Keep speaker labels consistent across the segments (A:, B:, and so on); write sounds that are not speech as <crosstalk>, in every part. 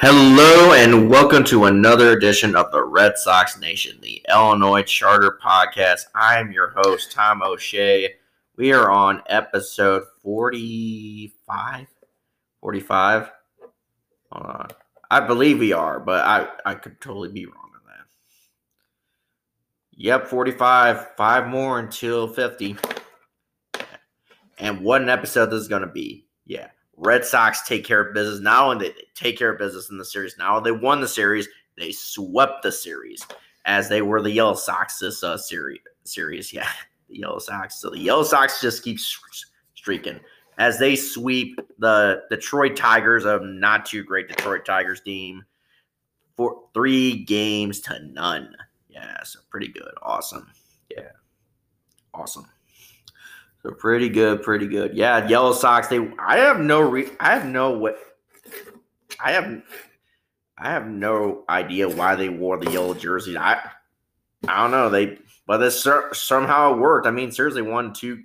A: Hello and welcome to another edition of the Red Sox Nation, the Illinois Charter Podcast. I'm your host, Tom O'Shea. We are on episode 45. 45? Hold on. I believe we are, but I, I could totally be wrong on that. Yep, 45. Five more until 50. And what an episode this is going to be. Yeah. Red Sox take care of business. now, and they take care of business in the series, now they won the series, they swept the series as they were the Yellow Sox this uh, series. Series, <laughs> yeah, the Yellow Sox. So the Yellow Sox just keep streaking as they sweep the Detroit Tigers, a not too great Detroit Tigers team, for three games to none. Yeah, so pretty good. Awesome. Yeah, awesome. So pretty good, pretty good. Yeah, Yellow Sox. They. I have no. Re, I have no what. I have. I have no idea why they wore the yellow jerseys. I. I don't know. They. But this somehow it worked. I mean, seriously, won two,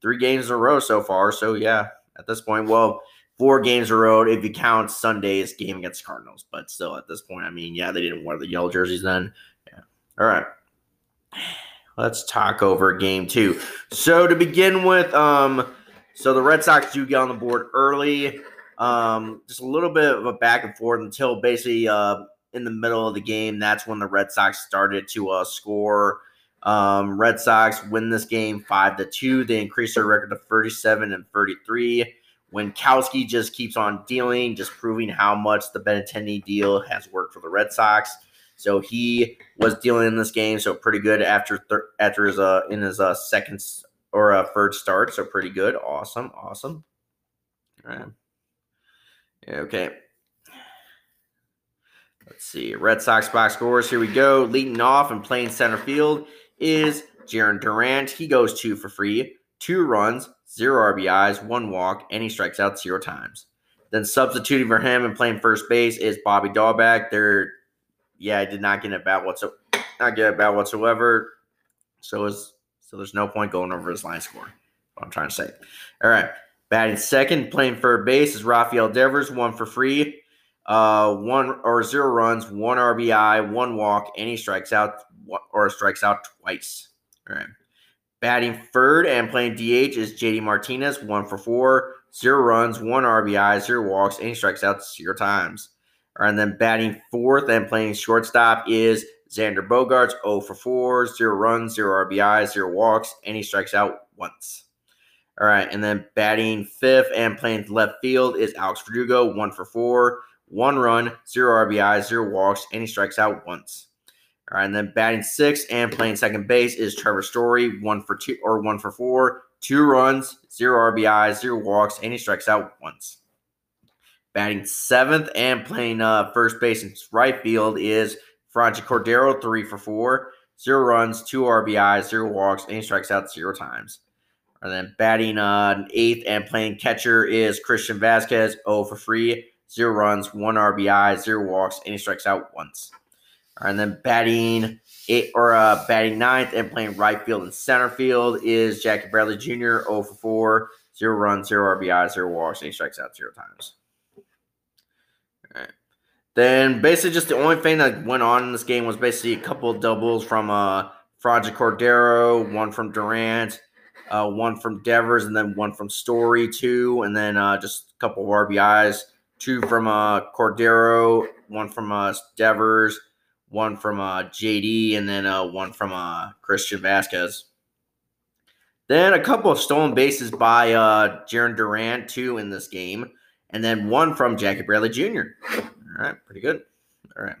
A: three games in a row so far. So yeah, at this point, well, four games in a row if you count Sunday's game against Cardinals. But still, at this point, I mean, yeah, they didn't wear the yellow jerseys then. Yeah. All right let's talk over game two. So to begin with, um, so the Red Sox do get on the board early. Um, just a little bit of a back and forth until basically uh, in the middle of the game. That's when the Red Sox started to uh, score. Um, Red Sox win this game five to two. They increase their record to 37 and 33. Winckowski just keeps on dealing, just proving how much the Benintendi deal has worked for the Red Sox. So he was dealing in this game, so pretty good after thir- after his uh in his uh second or uh, third start. So pretty good, awesome, awesome. All right. Okay. Let's see. Red Sox box scores. Here we go. Leading off and playing center field is Jarren Durant. He goes two for free, two runs, zero RBIs, one walk, and he strikes out zero times. Then substituting for him and playing first base is Bobby Dalbec. They're yeah, I did not get a bat whatsoever. Not get a bat whatsoever. So is so there's no point going over his line score. I'm trying to say. All right. Batting second, playing for base is Rafael Devers, one for free. Uh, one or zero runs, one RBI, one walk, and he strikes out or strikes out twice. All right. Batting third and playing DH is JD Martinez, one for four, zero runs, one RBI, zero walks, and he strikes out zero times. And then batting fourth and playing shortstop is Xander Bogaerts, 0 for 4, 0 runs, 0 RBI, 0 walks, and he strikes out once. All right, and then batting fifth and playing left field is Alex Verdugo, 1 for 4, 1 run, 0 RBI, 0 walks, and he strikes out once. All right, and then batting sixth and playing second base is Trevor Story, 1 for 2 or 1 for 4, 2 runs, 0 RBI, 0 walks, and he strikes out once. Batting seventh and playing uh, first base and right field is Franchy Cordero, three for four, zero runs, two RBIs, zero walks, and strikes out zero times. And then batting uh, eighth and playing catcher is Christian Vazquez, 0 for free, zero runs, one RBI, zero walks, and he strikes out once. And then batting eight or uh, batting ninth and playing right field and center field is Jackie Bradley Jr. 0 for 4, zero runs, zero RBI, zero walks, and he strikes out zero times. Then basically just the only thing that went on in this game was basically a couple of doubles from uh Franchy Cordero, one from Durant, uh, one from Devers, and then one from Story too, and then uh, just a couple of RBIs, two from uh, Cordero, one from uh, Devers, one from uh, JD, and then uh, one from uh, Christian Vazquez. Then a couple of stolen bases by uh, Jarren Duran too in this game, and then one from Jackie Bradley Jr. All right, pretty good. All right.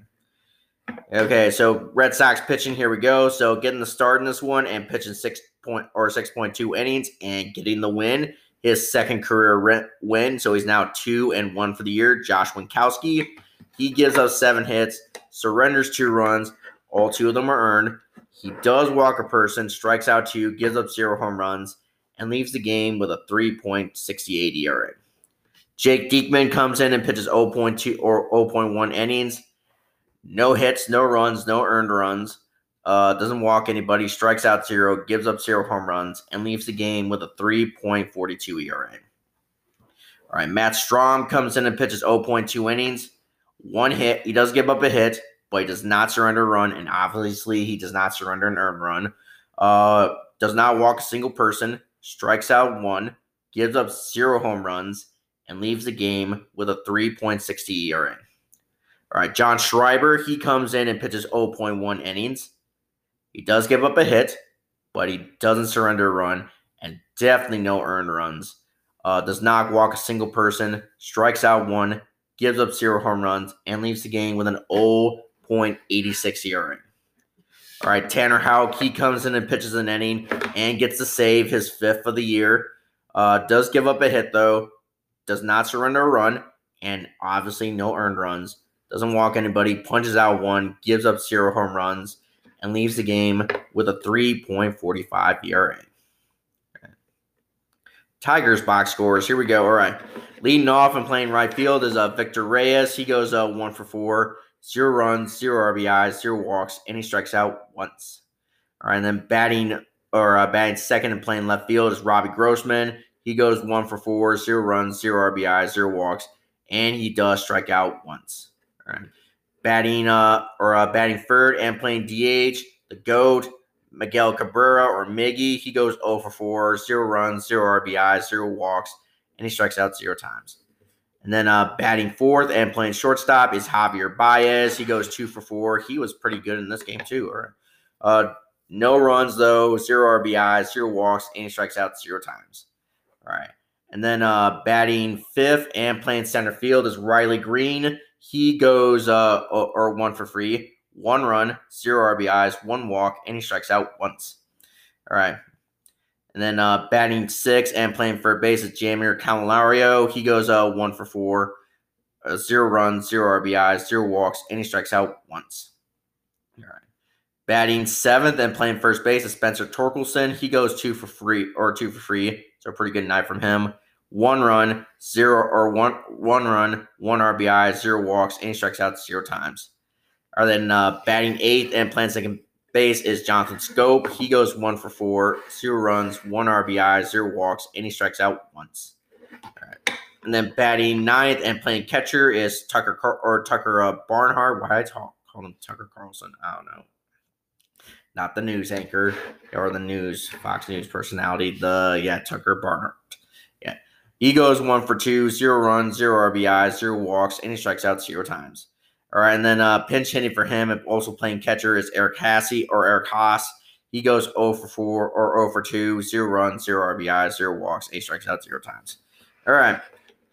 A: Okay, so Red Sox pitching. Here we go. So getting the start in this one and pitching six point or six point two innings and getting the win. His second career win. So he's now two and one for the year. Josh Winckowski. He gives us seven hits, surrenders two runs. All two of them are earned. He does walk a person, strikes out two, gives up zero home runs, and leaves the game with a 3.68 ERA. Jake Diekman comes in and pitches 0.2 or 0.1 innings. No hits, no runs, no earned runs. Uh, doesn't walk anybody, strikes out zero, gives up zero home runs, and leaves the game with a 3.42 ERA. All right, Matt Strahm comes in and pitches 0.2 innings, one hit. He does give up a hit, but he does not surrender a run, and obviously he does not surrender an earned run. Uh, does not walk a single person, strikes out one, gives up zero home runs, and leaves the game with a 3.60 ERA. All right, John Schreiber, he comes in and pitches 0.1 innings. He does give up a hit, but he doesn't surrender a run, and definitely no earned runs. Uh, does not walk a single person, strikes out one, gives up zero home runs, and leaves the game with an 0.86 ERA. All right, Tanner Houck, he comes in and pitches an inning and gets to save, his fifth of the year. Uh, does give up a hit, though. Does not surrender a run, and obviously no earned runs. Doesn't walk anybody, punches out one, gives up zero home runs, and leaves the game with a 3.45 ERA. Tigers box scores. Here we go. All right. Leading off and playing right field is uh, Victor Reyes. He goes uh, one for four, zero runs, zero RBIs, zero walks, and he strikes out once. All right. And then batting or uh, batting second and playing left field is Robbie Grossman. He goes one for four, zero runs, zero RBIs, zero walks, and he does strike out once. All right. Batting uh or uh, batting third and playing DH, the GOAT, Miguel Cabrera or Miggy, he goes 0 for 4, 0 runs, 0 RBIs, 0 walks, and he strikes out zero times. And then uh, batting fourth and playing shortstop is Javier Baez. He goes 2 for 4. He was pretty good in this game, too. Uh, no runs, though, 0 RBIs, 0 walks, and he strikes out zero times. All right. And then uh, batting fifth and playing center field is Riley Greene. He goes uh, or, or one for free one run, zero RBIs, one walk, and he strikes out once. All right. And then uh, batting six and playing for base is Jeimer Candelario. He goes uh, one for four, uh, zero runs, zero RBIs, zero walks, and he strikes out once. All right. Batting seventh and playing first base is Spencer Torkelson. He goes two for free or two for free. So a pretty good night from him. One run, zero or one one run, one RBI, zero walks, and he strikes out zero times. Or then uh, batting eighth and playing second base is Jonathan Schoop. He goes one for four, zero runs, one RBI, zero walks, and he strikes out once. All right. And then batting ninth and playing catcher is Tucker Car- or Tucker uh, Barnhart. Why I talk, call him Tucker Carlson? I don't know. Not the news anchor or the news Fox News personality. The yeah Tucker Barnhart. Yeah, he goes one for two, zero runs, zero RBI, zero walks, and he strikes out zero times. All right, and then uh, pinch hitting for him, and also playing catcher, is Eric Hassey or Eric Haas. He goes 0 for 4 or 0 for 2, 0 runs, 0 RBI, 0 walks, 8 strikes out, 0 times. All right.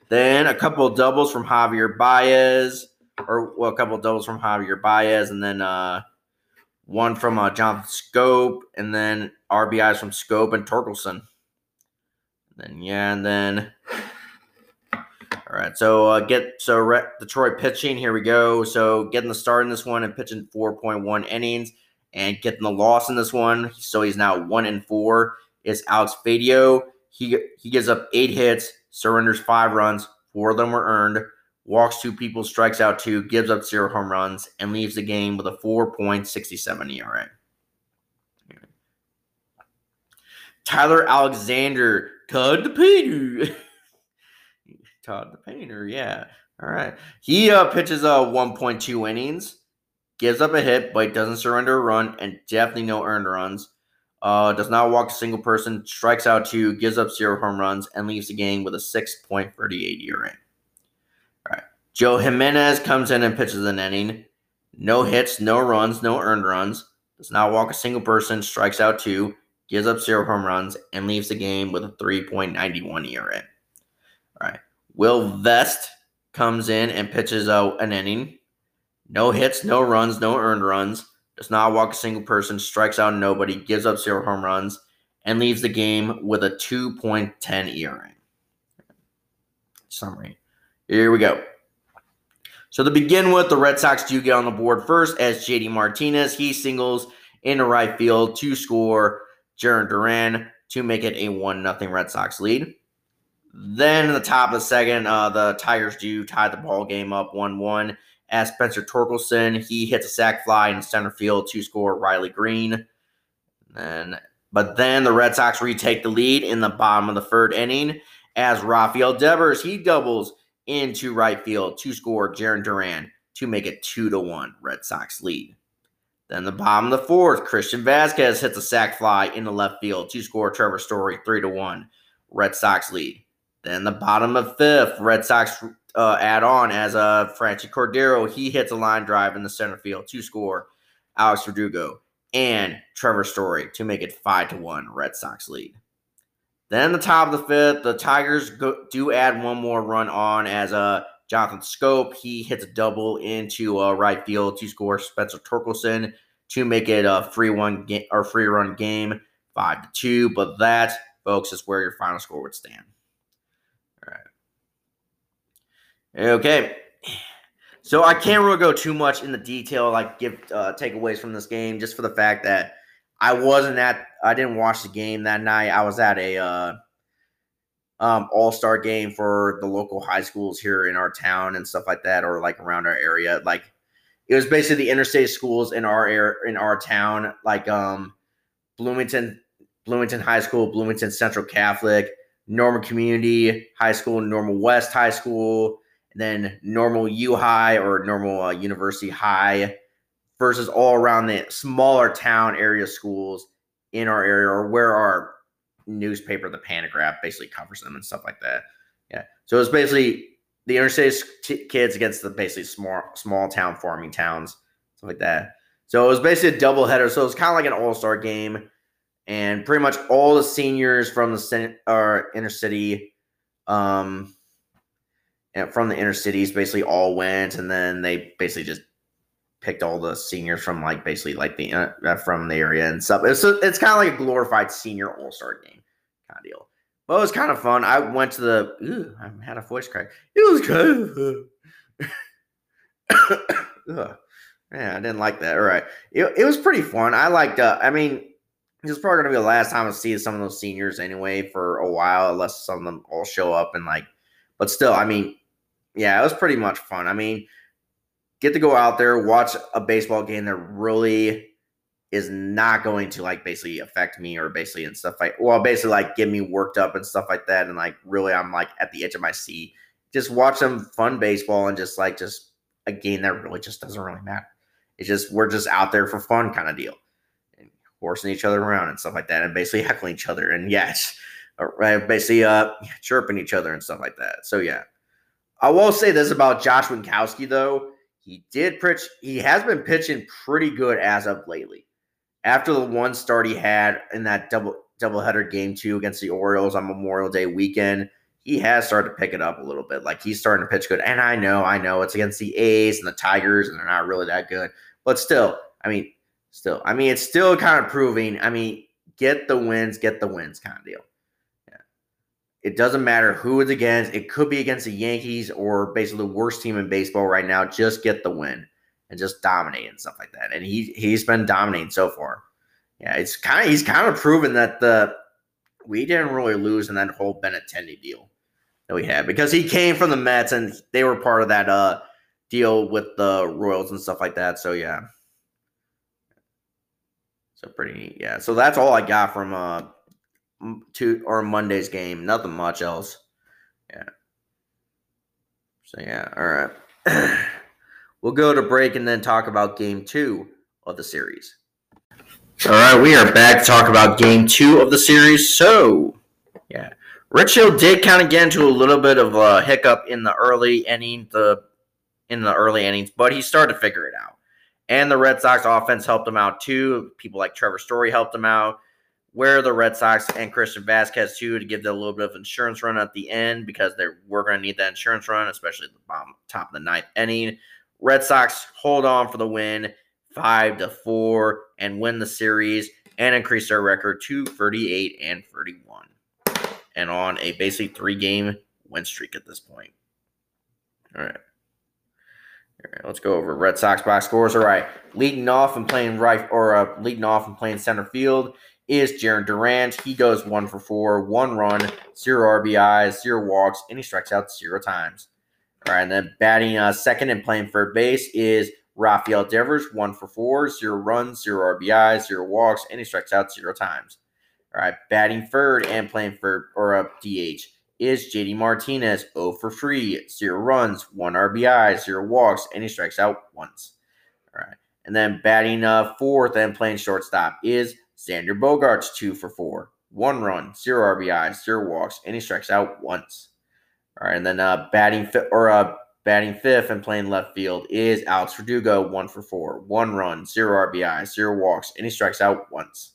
A: Then a couple doubles from Javier Baez, or well, a couple doubles from Javier Baez, and then uh, one from uh, Jonathan Schoop, and then RBIs from Schoop and Torkelson. And then, yeah, and then all right, so uh, get so Re- Detroit pitching. Here we go. So getting the start in this one and pitching 4.1 innings and getting the loss in this one. So he's now one and four. Is Alex Faedo. He he gives up eight hits, surrenders five runs. Four of them were earned. Walks two people, strikes out two, gives up zero home runs, and leaves the game with a 4.67 ERA. Tyler Alexander, Todd the Peter. <laughs> Todd the Painter. Yeah. All right. He uh, pitches uh 1.2 innings, gives up a hit, but doesn't surrender a run, and definitely no earned runs. Uh, does not walk a single person, strikes out two, gives up zero home runs, and leaves the game with a 6.38 ERA. Joe Jimenez comes in and pitches an inning. No hits, no runs, no earned runs. Does not walk a single person, strikes out two, gives up zero home runs, and leaves the game with a 3.91 ERA. All right. Will Vest comes in and pitches out an inning. No hits, no runs, no earned runs. Does not walk a single person, strikes out nobody, gives up zero home runs, and leaves the game with a 2.10 ERA. Summary. Here we go. So to begin with, the Red Sox do get on the board first as JD Martinez. He singles in the right field to score Jarren Duran to make it a 1 0 Red Sox lead. Then in the top of the second, uh, the Tigers do tie the ball game up 1 1 as Spencer Torkelson. He hits a sac fly in center field to score Riley Greene. And, but then the Red Sox retake the lead in the bottom of the third inning as Rafael Devers he doubles into right field to score Jarren Duran to make it two to one Red Sox lead. Then the bottom of the fourth, Christian Vazquez hits a sac fly in the left field to score Trevor Story three to one Red Sox lead. Then the bottom of fifth, Red Sox uh, add on as uh, Franchy Cordero. He hits a line drive in the center field to score Alex Verdugo and Trevor Story to make it five to one Red Sox lead. Then the top of the fifth, the Tigers go, do add one more run on as a uh, Jonathan Schoop He hits a double into uh, right field to score Spencer Torkelson to make it a free one game or free run game, five to two. But that, folks, is where your final score would stand. All right. Okay. So I can't really go too much in the detail, like give uh, takeaways from this game, just for the fact that I wasn't at. I didn't watch the game that night. I was at a uh, um, all star game for the local high schools here in our town and stuff like that, or like around our area. Like it was basically the interstate schools in our area, in our town, like um, Bloomington, Bloomington High School, Bloomington Central Catholic, Normal Community High School, Normal West High School, and then Normal U High or Normal uh, University High versus all around the smaller town area schools in our area or where our newspaper, the Pantagraph, basically covers them and stuff like that. Yeah. So it's basically the interstate kids against the basically small small town farming towns, stuff like that. So it was basically a double header. So it was kind of like an all star game, and pretty much all the seniors from the or inner city, um, and from the inner cities basically all went, and then they basically just picked all the seniors from like basically like the uh, uh from the area and stuff. It's it's kind of like a glorified senior all star game kind of deal. But it was kind of fun. I went to the. Ew, I had a voice crack. It was kind of. <coughs> Man, I didn't like that. All right, it, it was pretty fun. I liked. Uh, I mean, it's probably gonna be the last time I see some of those seniors anyway for a while, unless some of them all show up and like. But still, I mean, yeah, it was pretty much fun. I mean, get to go out there, watch a baseball game that really is not going to like basically affect me or basically and stuff like well basically like get me worked up and stuff like that and like really I'm like at the edge of my seat. Just watch some fun baseball and just like just a game that really just doesn't really matter. It's just we're just out there for fun kind of deal. And horsing each other around and stuff like that and basically <laughs> heckling each other and yes, right basically uh chirping each other and stuff like that. So yeah. I will say this about Josh Winckowski though he did pitch. He has been pitching pretty good as of lately. After the one start he had in that double doubleheader game two against the Orioles on Memorial Day weekend, he has started to pick it up a little bit. Like he's starting to pitch good. And I know, I know it's against the A's and the Tigers, and they're not really that good. But still, I mean, still, I mean, it's still kind of proving. I mean, get the wins, get the wins kind of deal. It doesn't matter who it's against. It could be against the Yankees or basically the worst team in baseball right now. Just get the win and just dominate and stuff like that. And he he's been dominating so far. Yeah, it's kind of he's kind of proven that the we didn't really lose in that whole Benintendi deal that we had because he came from the Mets and they were part of that uh deal with the Royals and stuff like that. So yeah. So pretty neat. Yeah. So that's all I got from uh to or Monday's game. Nothing much else. Yeah. So yeah, all right. <clears throat> we'll go to break and then talk about game two of the series. All right, we are back to talk about game two of the series. So, yeah, Rich Hill did kind of get into a little bit of a hiccup in the early inning, the in the early innings, but he started to figure it out. And the Red Sox offense helped him out too. People like Trevor Story helped him out where the Red Sox and Christian Vazquez too to give them a little bit of insurance run at the end because they we're going to need that insurance run, especially the bottom top of the ninth inning. Red Sox hold on for the win, five to four, and win the series and increase their record to 38 and 31, and on a basically three game win streak at this point. All right. All right, let's go over Red Sox box scores. All right, leading off and playing right or uh, leading off and playing center field is Jarren Durant. He goes one for four, one run, zero RBIs, zero walks, and he strikes out zero times. All right, and then batting uh, second and playing third base is Rafael Devers, one for four, zero runs, zero RBIs, zero walks, and he strikes out zero times. All right, batting third and playing for or a DH is JD Martinez, 0 for free, 0 runs, 1 RBI, 0 walks, and he strikes out once. All right. And then batting uh, fourth and playing shortstop is Xander Bogaerts, 2 for 4, 1 run, 0 RBI, 0 walks, and he strikes out once. All right. And then uh, batting fi- or uh, batting fifth and playing left field is Alex Verdugo, 1 for 4, 1 run, 0 RBI, 0 walks, and he strikes out once.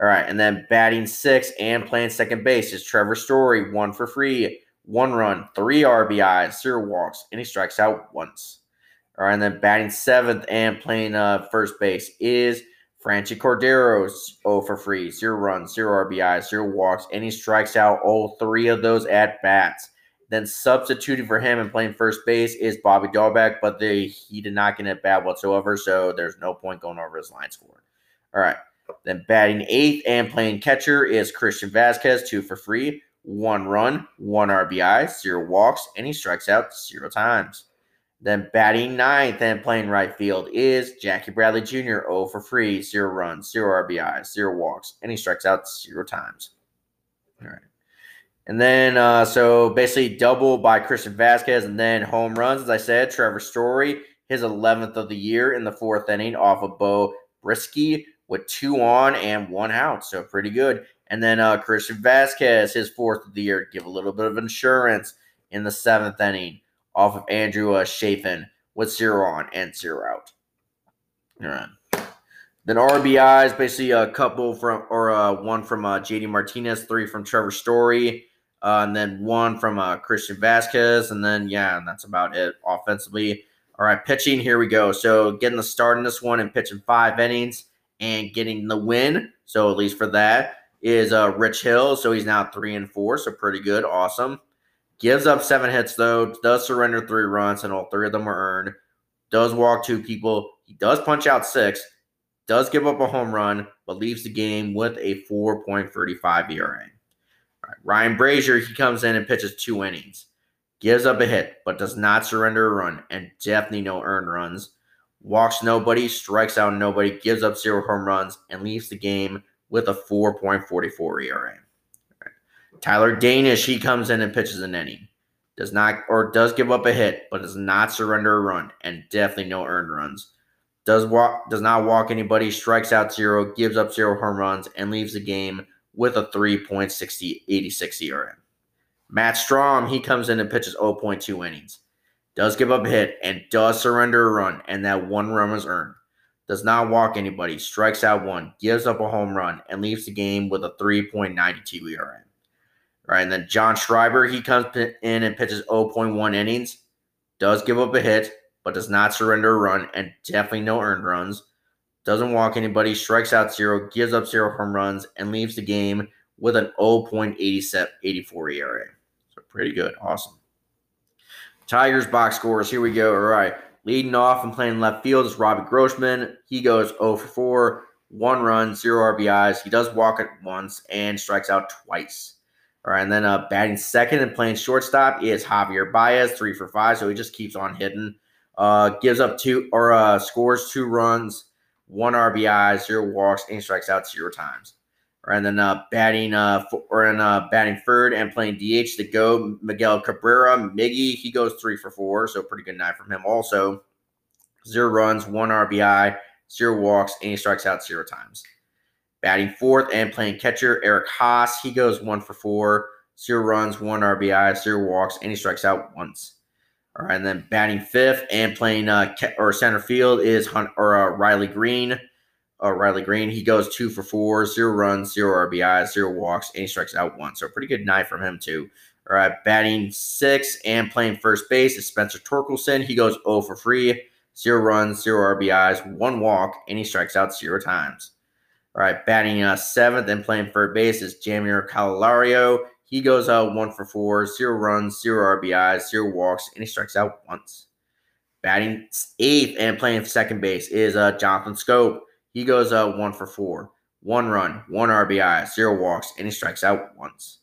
A: All right, and then batting six and playing second base is Trevor Story, one for free, one run, three RBIs, zero walks, and he strikes out once. All right, and then batting seventh and playing uh, first base is Franchy Cordero, 0 for free, zero runs, zero RBIs, zero walks, and he strikes out all three of those at bats. Then substituting for him and playing first base is Bobby Dalbec, but they, he did not get a bat whatsoever, so there's no point going over his line score. All right. Then batting eighth and playing catcher is Christian Vazquez, two for free, one run, one RBI, zero walks, and he strikes out zero times. Then batting ninth and playing right field is Jackie Bradley Jr., 0 for free, zero runs, zero RBI, zero walks, and he strikes out zero times. All right. And then, uh, so basically double by Christian Vazquez, and then home runs, as I said, Trevor Story, his 11th of the year in the fourth inning off of Beau Brieske with two on and one out. So pretty good. And then uh, Christian Vazquez, his fourth of the year, give a little bit of insurance in the seventh inning off of Andrew uh, Chafin with zero on and zero out. All right. Then RBIs, basically a couple from, or uh, one from uh, JD Martinez, three from Trevor Story, uh, and then one from uh, Christian Vazquez, And then, yeah, and that's about it offensively. All right, pitching, here we go. So getting the start in this one and pitching five innings and getting the win. So at least for that is uh, Rich Hill. So he's now three and four. So pretty good. Awesome. Gives up seven hits though. Does surrender three runs, and all three of them are earned. Does walk two people. He does punch out six. Does give up a home run, but leaves the game with a 4.35 ERA. Ryan Brasier, he comes in and pitches two innings. Gives up a hit, but does not surrender a run, and definitely no earned runs walks nobody, strikes out nobody, gives up zero home runs, and leaves the game with a 4.44 ERA. Tyler Danish, he comes in and pitches an inning. Does not or does give up a hit, but does not surrender a run, and definitely no earned runs. Does walk does not walk anybody, strikes out zero, gives up zero home runs, and leaves the game with a 3.86 ERA. Matt Strahm, he comes in and pitches 0.2 innings does give up a hit, and does surrender a run, and that one run was earned. Does not walk anybody, strikes out one, gives up a home run, and leaves the game with a 3.92 ERA. Right, and then John Schreiber, he comes in and pitches 0.1 innings, does give up a hit, but does not surrender a run, and definitely no earned runs. Doesn't walk anybody, strikes out zero, gives up zero home runs, and leaves the game with an 0.84 ERA. So pretty good. Awesome. Tigers box scores. Here we go. All right. Leading off and playing left field is Robbie Grossman. He goes 0 for 4, one run, zero RBIs. He does walk it once and strikes out twice. All right. And then uh, batting second and playing shortstop is Javier Baez, three for five. So he just keeps on hitting. Uh, gives up two or uh, scores two runs, one RBI, zero walks, and strikes out zero times All right, and then uh, batting uh, or in uh, batting third and playing DH to go Miguel Cabrera. Miggy he goes three for four, so pretty good night from him. Also, zero runs, one RBI, zero walks, and he strikes out zero times. Batting fourth and playing catcher Eric Haase he goes one for four, zero runs, one RBI, zero walks, and he strikes out once. All right, and then batting fifth and playing uh, or center field is Hunt or uh, Riley Greene. uh, Riley Greene, He goes two for four, zero runs, zero RBI, zero walks, and he strikes out once. So pretty good night from him too. All right, batting six and playing first base is Spencer Torkelson. He goes 0 for free, zero runs, zero RBIs, one walk, and he strikes out zero times. All right, batting uh, seventh and playing third base is Jeimer Candelario. He goes out one for four, zero runs, zero RBIs, zero walks, and he strikes out once. Batting eighth and playing second base is uh, Jonathan Schoop. He goes uh, one for four, one run, one RBI, zero walks, and he strikes out once.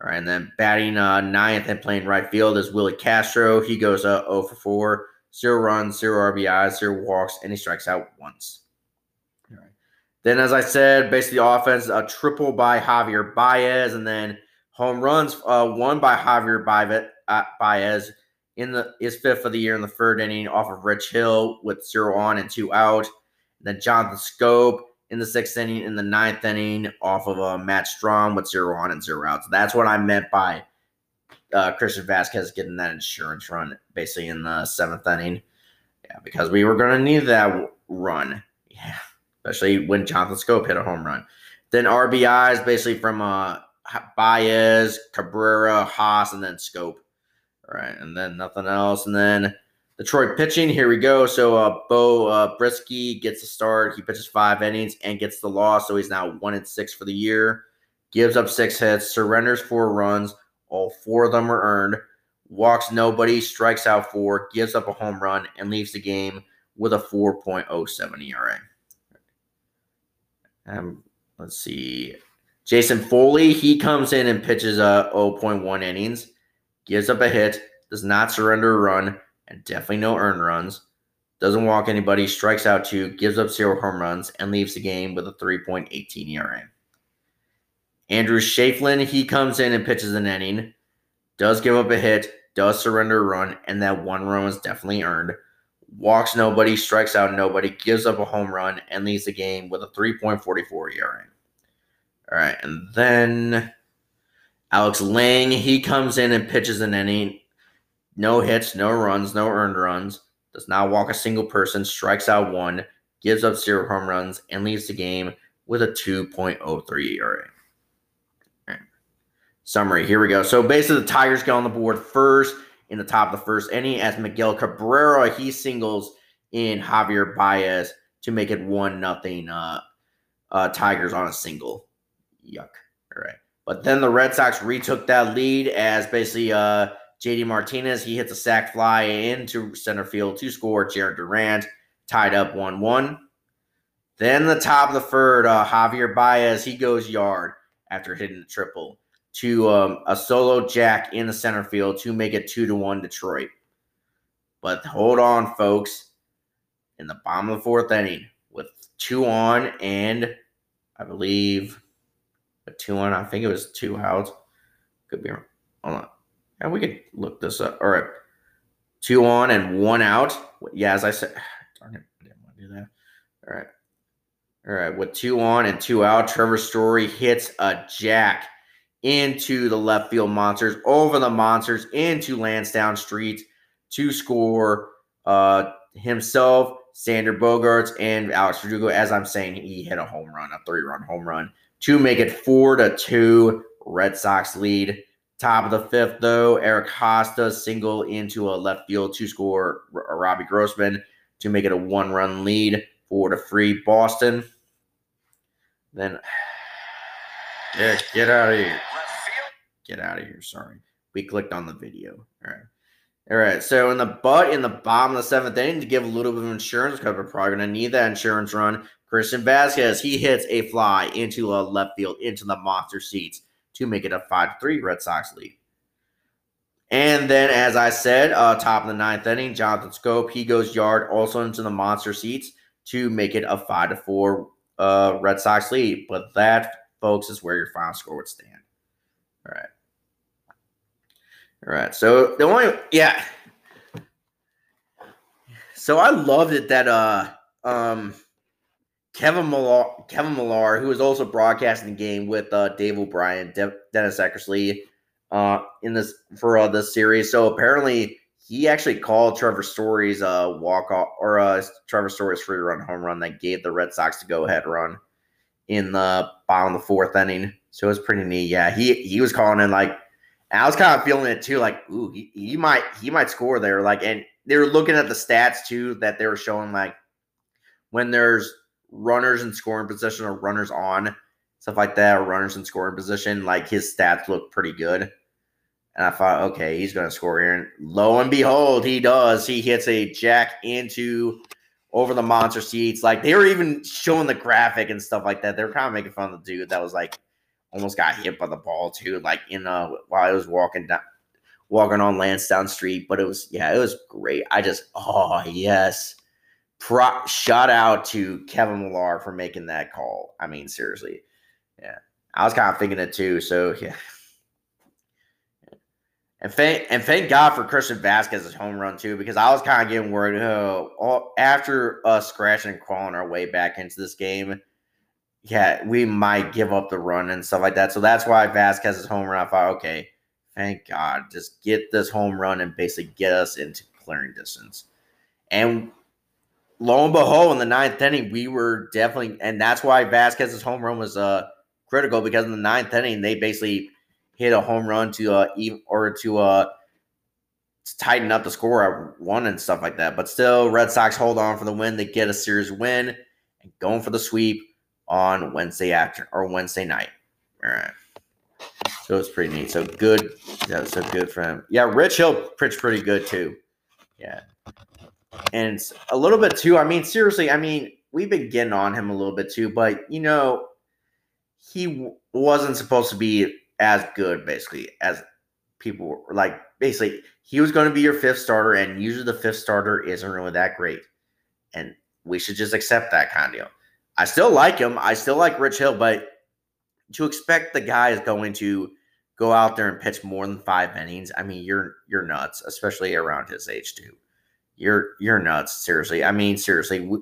A: All right, and then batting uh, ninth and playing right field is Willi Castro. He goes uh, 0 for 4, zero runs, zero RBI, zero walks, and he strikes out once. Then, as I said, basically offense, a triple by Javier Baez, and then Home runs, uh, one by Javier uh, Baez in the his fifth of the year in the third inning off of Rich Hill with zero on and two out. And then Jonathan Schoop in the sixth inning, in the ninth inning off of uh, Matt Strahm with zero on and zero out. So that's what I meant by uh, Christian Vazquez getting that insurance run basically in the seventh inning. Yeah, because we were going to need that run. Especially when Jonathan Schoop hit a home run. Then RBIs basically from uh, Baez, Cabrera, Haas, and then Schoop. All right, and then nothing else. And then Detroit pitching. Here we go. So uh, Beau uh, Brieske gets a start. He pitches five innings and gets the loss. So he's now one and six for the year. Gives up six hits, surrenders four runs. All four of them are earned. Walks nobody, strikes out four, gives up a home run, and leaves the game with a 4.07 ERA. Um, let's see. Jason Foley, he comes in and pitches a 0.1 innings, gives up a hit, does not surrender a run, and definitely no earned runs. Doesn't walk anybody, strikes out two, gives up zero home runs, and leaves the game with a 3.18 ERA. Andrew Chafin, he comes in and pitches an inning, does give up a hit, does surrender a run, and that one run was definitely earned. Walks nobody, strikes out nobody, gives up a home run, and leaves the game with a 3.44 ERA. All right, and then Alex Lange, he comes in and pitches an inning. No hits, no runs, no earned runs. Does not walk a single person, strikes out one, gives up zero home runs, and leaves the game with a 2.03 ERA. Summary, here we go. So basically, the Tigers get on the board first in the top of the first inning as Miguel Cabrera, he singles in Javier Baez to make it 1 nothing uh, uh, Tigers on a single. Yuck. All right. But then the Red Sox retook that lead as basically uh, JD Martinez, he hits a sac fly into center field to score. Jared Duran tied up 1 1. Then the top of the third, uh, Javier Baez, he goes yard after hitting the triple to um, a solo jack in the center field to make it 2 to 1 Detroit. But hold on, folks. In the bottom of the fourth inning, with two on and I believe a two on, I think it was two outs. Could be wrong. Hold on. And we could look this up. All right. Two on and one out. Yeah, as I said, <sighs> darn it, I didn't want to do that. All right. All right. With two on and two out, Trevor Story hits a jack into the left field monsters, over the monsters, into Lansdowne Street to score uh, himself, Xander Bogaerts, and Alex Verdugo. As I'm saying, he hit a home run, a three run home run to make it four to two. Red Sox lead. Top of the fifth, though, Eric does single into a left field to score Robbie Grossman to make it a one run lead four to three Boston. Then, yeah, get out of here. Get out of here. Sorry. We clicked on the video. All right. All right. So in the butt in the bottom of the seventh inning to give a little bit of insurance because we're probably going to need that insurance run. Christian Vazquez, he hits a fly into a left field into the monster seats to make it a 5 3 Red Sox lead. And then, as I said, uh, top of the ninth inning, Jonathan Schoop, he goes yard also into the monster seats to make it a 5 to 4 uh, Red Sox lead. But that, folks, is where your final score would stand. All right. All right. So the only yeah. So I loved it that uh um Kevin Millar, Kevin Millar, who was also broadcasting the game with uh, Dave O'Brien, De- Dennis Eckersley, uh, in this for uh, this series. So apparently, he actually called Trevor Story's uh, walk off or uh, Trevor Story's free run home run that gave the Red Sox to go ahead run in the bottom of the fourth inning. So it was pretty neat. Yeah, he he was calling in like I was kind of feeling it too, like, ooh, he, he might he might score there. Like, and they were looking at the stats too that they were showing like when there's runners in scoring position or runners on, stuff like that, or runners in scoring position, like his stats look pretty good. And I thought, okay, he's gonna score here. And lo and behold, he does. He hits a jack into over the monster seats. Like they were even showing the graphic and stuff like that. They were kind of making fun of the dude that was like almost got hit by the ball too, like in uh while I was walking down walking on Lansdowne Street. But it was yeah, it was great. I just oh yes. Pro, shout out to Kevin Millar for making that call. I mean, seriously. Yeah. I was kind of thinking it too. So yeah. And thank and thank God for Christian Vazquez's home run too, because I was kind of getting worried. Oh, after us scratching and crawling our way back into this game, yeah, we might give up the run and stuff like that. So that's why Vazquez's home run. I thought, okay, thank God, just get this home run and basically get us into clearing distance. And lo and behold, in the ninth inning, we were definitely, and that's why Vazquez's home run was uh critical because in the ninth inning they basically hit a home run to uh or to uh to tighten up the score at one and stuff like that. But still, Red Sox hold on for the win. They get a series win and going for the sweep on Wednesday after or Wednesday night. All right. So it's pretty neat. So good. Yeah, so good for him. Yeah, Rich Hill pitched pretty good too. Yeah. And a little bit too. I mean, seriously, I mean, we've been getting on him a little bit too, but you know, he wasn't supposed to be as good basically as people were like basically he was going to be your fifth starter and usually the fifth starter isn't really that great and we should just accept that kind of deal i still like him i still like rich hill but to expect the guy is going to go out there and pitch more than five innings i mean you're you're nuts especially around his age too you're you're nuts seriously i mean seriously we,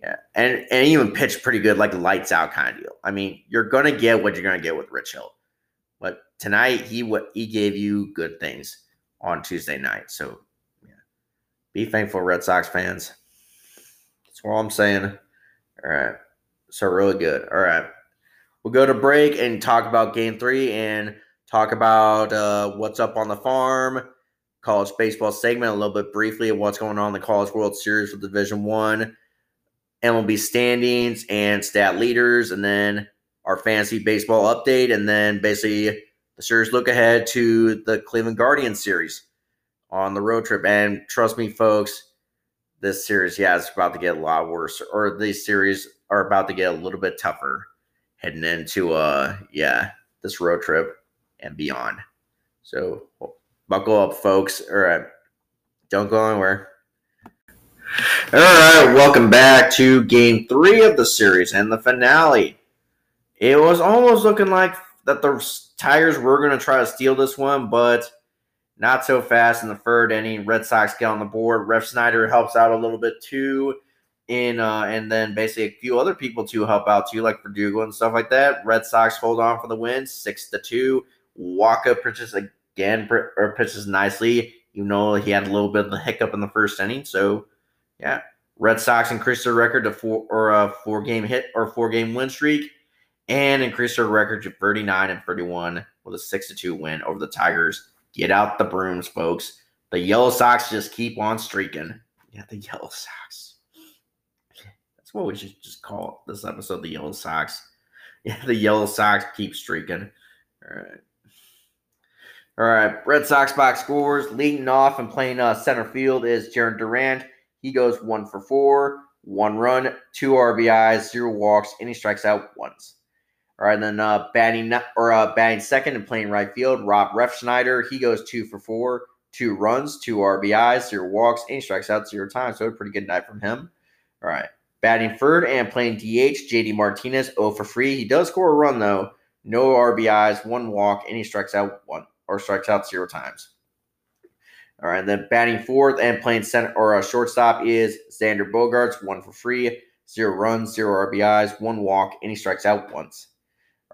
A: yeah, and and even pitch pretty good, like lights out kind of deal. I mean, you're gonna get what you're gonna get with Rich Hill. Tonight he what he gave you good things on Tuesday night. So yeah. Be thankful, Red Sox fans. That's all I'm saying. All right. So really good. All right. We'll go to break and talk about game three and talk about uh, what's up on the farm, college baseball segment, a little bit briefly of what's going on in the College World Series with Division One, MLB standings and stat leaders, and then our fantasy baseball update, and then basically series look ahead to the Cleveland Guardians series on the road trip. And trust me, folks, this series, yeah, it's about to get a lot worse, or these series are about to get a little bit tougher heading into uh yeah, this road trip and beyond. So buckle up, folks. All right. Don't go anywhere. All right, welcome back to game three of the series and the finale it was almost looking like that the Tigers were going to try to steal this one, but not so fast in the third inning. Red Sox get on the board. Refsnyder helps out a little bit too. In uh, and then basically a few other people to help out too, like Verdugo and stuff like that. Red Sox hold on for the win, six to two. Wacha pitches again or pitches nicely. You know he had a little bit of the hiccup in the first inning, so yeah. Red Sox increased their record to four or a four game hit or four game win streak and increased their record to 39 and 31 with a 6 to 2 win over the Tigers. Get out the brooms, folks. The Yellow Sox just keep on streaking. Yeah, the Yellow Sox. That's what we should just call this episode the Yellow Sox. <laughs> Yeah, the Yellow Sox keep streaking. All right. All right, Red Sox box scores. Leading off and playing uh, center field is Jarren Duran. He goes one for four, one run, two RBIs, zero walks, and he strikes out once. All right, and then uh, batting or uh, batting second and playing right field, Rob Refsnyder. He goes two for four, two runs, two RBIs, zero walks, and strikes out zero times. So a pretty good night from him. All right, batting third and playing DH, JD Martinez, 0 for free. He does score a run though, no RBIs, one walk, and he strikes out one or strikes out zero times. All right, then batting fourth and playing center or a uh, shortstop is Xander Bogaerts, one for free, zero runs, zero RBIs, one walk, and he strikes out once.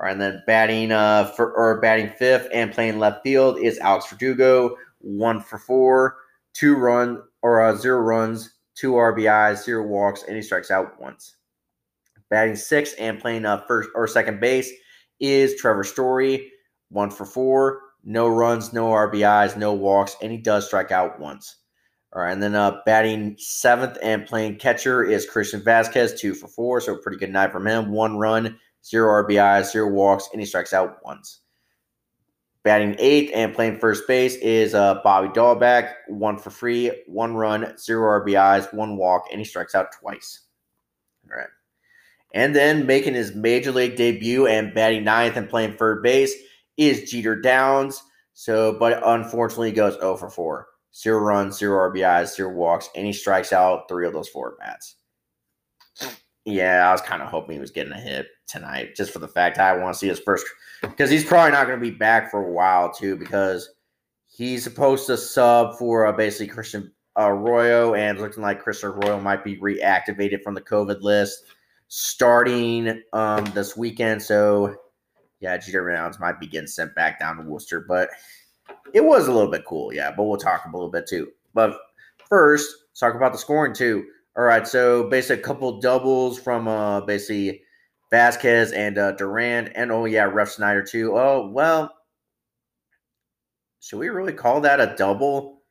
A: And then batting uh for or batting fifth and playing left field is Alex Verdugo, one for four, two run or uh, zero runs, two RBIs, zero walks, and he strikes out once. Batting sixth and playing uh first or second base is Trevor Story, one for four, no runs, no RBIs, no walks, and he does strike out once. All right, and then uh, batting seventh and playing catcher is Christian Vazquez, two for four, so pretty good night from him. One run, zero RBIs, zero walks, and he strikes out once. Batting eighth and playing first base is uh, Bobby Dalbec, one for free, one run, zero RBIs, one walk, and he strikes out twice. All right. And then making his major league debut and batting ninth and playing third base is Jeter Downs. So, but unfortunately, he goes 0 for 4. Zero runs, zero RBIs, zero walks, and he strikes out three of those four bats. Yeah, I was kind of hoping he was getting a hit tonight, just for the fact I want to see his first, because he's probably not going to be back for a while too, because He's supposed to sub for uh, basically Christian Arroyo, and looking like Christian Arroyo might be reactivated from the COVID list starting um, this weekend. So, yeah, Jeter Rounds might be getting sent back down to Worcester, but it was a little bit cool, yeah. But we'll talk a little bit too. But first, talk about the scoring too. All right, so basically a couple doubles from uh, basically Vazquez and uh, Duran, and oh yeah, Refsnyder too. Oh well, should we really call that a double?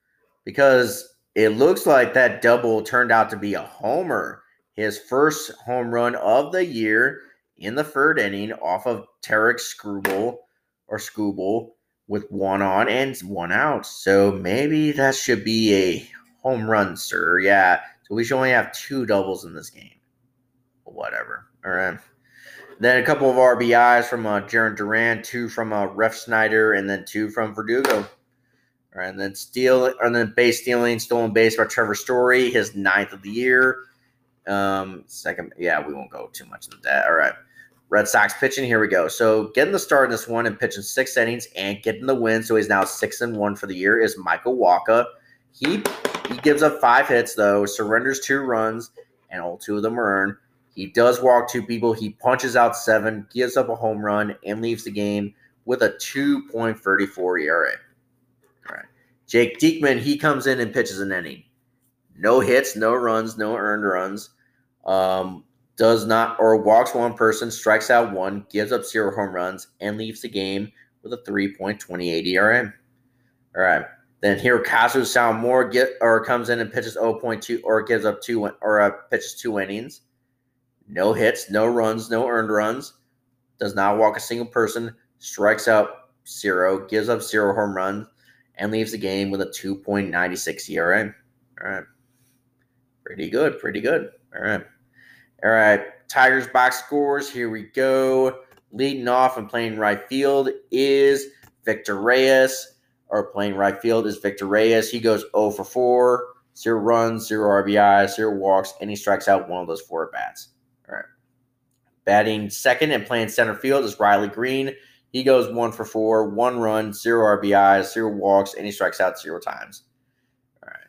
A: Because it looks like that double turned out to be a homer. His first home run of the year in the third inning off of Tarik Skubal or Skubal with one on and one out. So maybe that should be a home run, sir. Yeah. So we should only have two doubles in this game. Whatever. All right. Then a couple of RBIs from uh, Jarren Duran, two from uh, Refsnyder, and then two from Verdugo. All right, and then steal, and then base stealing, stolen base by Trevor Story, his ninth of the year. Um, second, yeah, we won't go too much into that. All right. Red Sox pitching. Here we go. So getting the start in this one and pitching six innings and getting the win. So he's now six and one for the year. Is Michael Wacha. He he gives up five hits though, surrenders two runs, and all two of them are earned. He does walk two people. He punches out seven, gives up a home run, and leaves the game with a 2.34 ERA. All right. Jake Diekman, he comes in and pitches an inning. No hits, no runs, no earned runs. Um, does not or walks one person, strikes out one, gives up zero home runs, and leaves the game with a 3.28 ERA. All right. Then here Kazu Salmore get or comes in and pitches 0.2 or gives up two or uh, pitches two innings. No hits, no runs, no earned runs. Does not walk a single person, strikes out zero, gives up zero home runs, and leaves the game with a 2.96 ERA. All right. Pretty good, pretty good. All right. All right, Tigers box scores. Here we go. Leading off and playing right field is Victor Reyes, or playing right field is Victor Reyes. He goes 0 for 4, zero runs, zero RBI, zero walks, and he strikes out one of those four bats. All right. Batting second and playing center field is Riley Greene. He goes one for four, one run, zero RBI, zero walks, and he strikes out zero times. All right.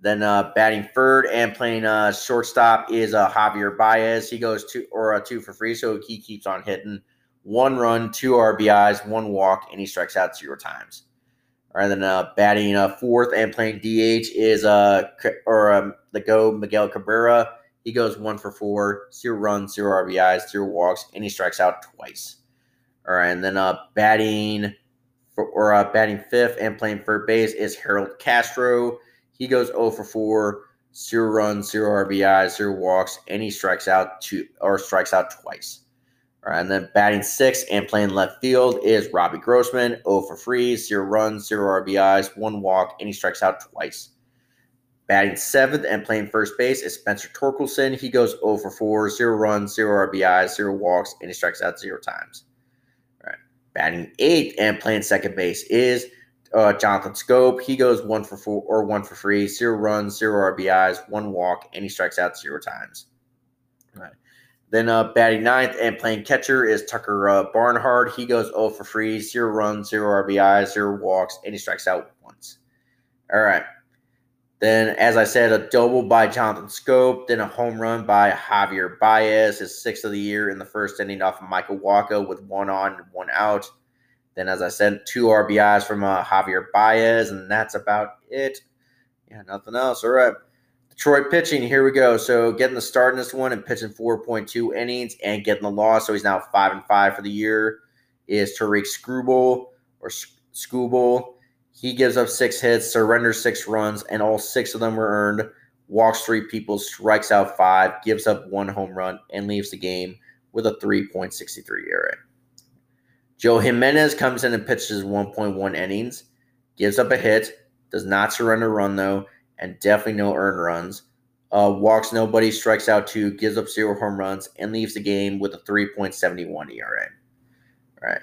A: Then uh, batting third and playing uh, shortstop is uh, Javier Baez. He goes two or a two for free, so he keeps on hitting. One run, two RBIs, one walk, and he strikes out zero times. Right, then uh, batting uh, fourth and playing DH is uh or um, the go Miguel Cabrera. He goes one for four, zero runs, zero RBIs, zero walks, and he strikes out twice. All right, and then uh batting for, or uh, batting fifth and playing third base is Harold Castro. He goes 0 for 4, zero runs, zero RBIs, zero walks, and he strikes out two or strikes out twice. And then batting six and playing left field is Robbie Grossman, 0 for free, zero runs, zero RBIs, one walk, and he strikes out twice. Batting seventh and playing first base is Spencer Torkelson. He goes 0 for 4, zero runs, zero RBIs, zero walks, and he strikes out zero times. All right. Batting eighth and playing second base is uh, Jonathan Schoop. he goes one for four or one for free, zero runs, zero RBIs, one walk, and he strikes out zero times. Then uh, batting ninth and playing catcher is Tucker uh, Barnhart. He goes 0 for free, zero runs, zero RBIs, zero walks, and he strikes out once. All right. Then, as I said, a double by Jonathan Schoop, then a home run by Javier Baez, his sixth of the year in the first inning off of Michael Wacha with one on one out. Then, as I said, two RBIs from uh, Javier Baez, and that's about it. Yeah, nothing else. All right. Detroit pitching, here we go. So getting the start in this one and pitching 4.2 innings and getting the loss. So he's now 5 and 5 for the year is Tarik Skubal or Skubal. He gives up six hits, surrenders six runs, and all six of them were earned. Walks three people, strikes out five, gives up one home run, and leaves the game with a 3.63 ERA. Joe Jimenez comes in and pitches 1.1 innings, gives up a hit, does not surrender a run though, and definitely no earned runs. Uh, walks nobody, strikes out two, gives up zero home runs, and leaves the game with a 3.71 ERA. All right.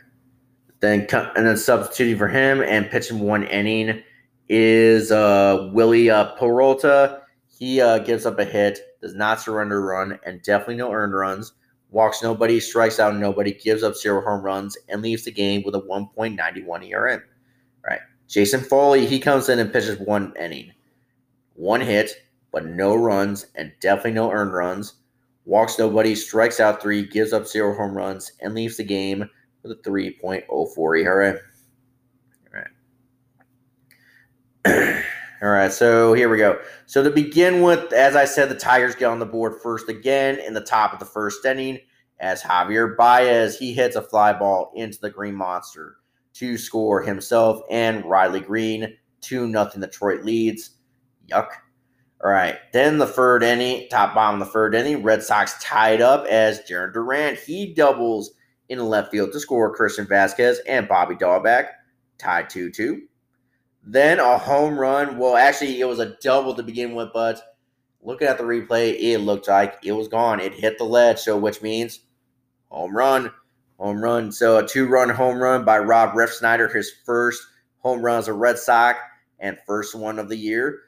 A: Then and then substituting for him and pitching one inning is uh, Wily uh, Peralta. He uh, gives up a hit, does not surrender run, and definitely no earned runs walks nobody, strikes out nobody, gives up zero home runs, and leaves the game with a 1.91 ERA. Right. Jason Foley, he comes in and pitches one inning. One hit, but no runs and definitely no earned runs. Walks nobody, strikes out three, gives up zero home runs, and leaves the game with a 3.04 ERA. All right. <clears throat> All right, so here we go. So to begin with, as I said, the Tigers get on the board first again in the top of the first inning as Javier Baez he hits a fly ball into the Green Monster to score himself and Riley Greene. two nothing Detroit leads. Yuck. All right, then the third inning, top bottom of the third inning, Red Sox tied up as Jarren Duran he doubles in the left field to score Christian Vazquez and Bobby Dalbec tied two two. Then a home run. Well, actually, it was a double to begin with, but looking at the replay, it looked like it was gone. It hit the ledge, so which means home run, home run. So a two-run home run by Rob Refsnyder, his first home run as a Red Sox and first one of the year.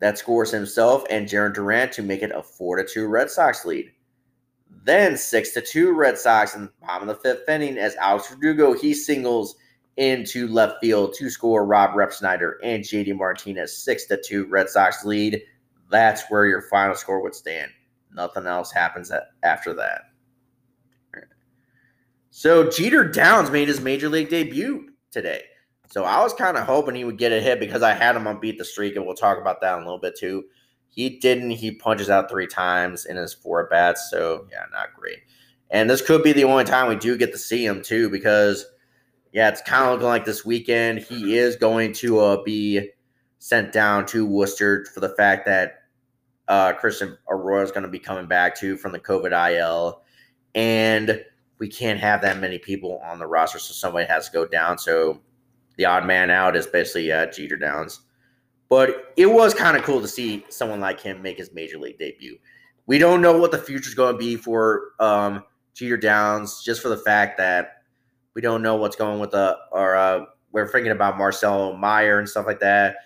A: That scores himself and Jarren Duran to make it a four to two Red Sox lead. Then six to two Red Sox in the bottom of the fifth inning as Alex Verdugo he singles into left field to score Rob Refsnyder and JD Martinez. Six to two Red Sox lead. That's where your final score would stand. Nothing else happens after that. So Jeter Downs made his major league debut today. So I was kind of hoping he would get a hit because I had him on beat the streak, and we'll talk about that in a little bit too. He didn't. He punches out three times in his four bats. So yeah, not great. And this could be the only time we do get to see him too, because yeah, it's kind of looking like this weekend he is going to uh, be sent down to Worcester for the fact that uh, Christian Arroyo is going to be coming back too from the COVID IL, and we can't have that many people on the roster, so somebody has to go down. So the odd man out is basically uh, Jeter Downs. But it was kind of cool to see someone like him make his major league debut. We don't know what the future is going to be for um, Jeter Downs, just for the fact that we don't know what's going with the or uh, we're thinking about Marcelo Meyer and stuff like that,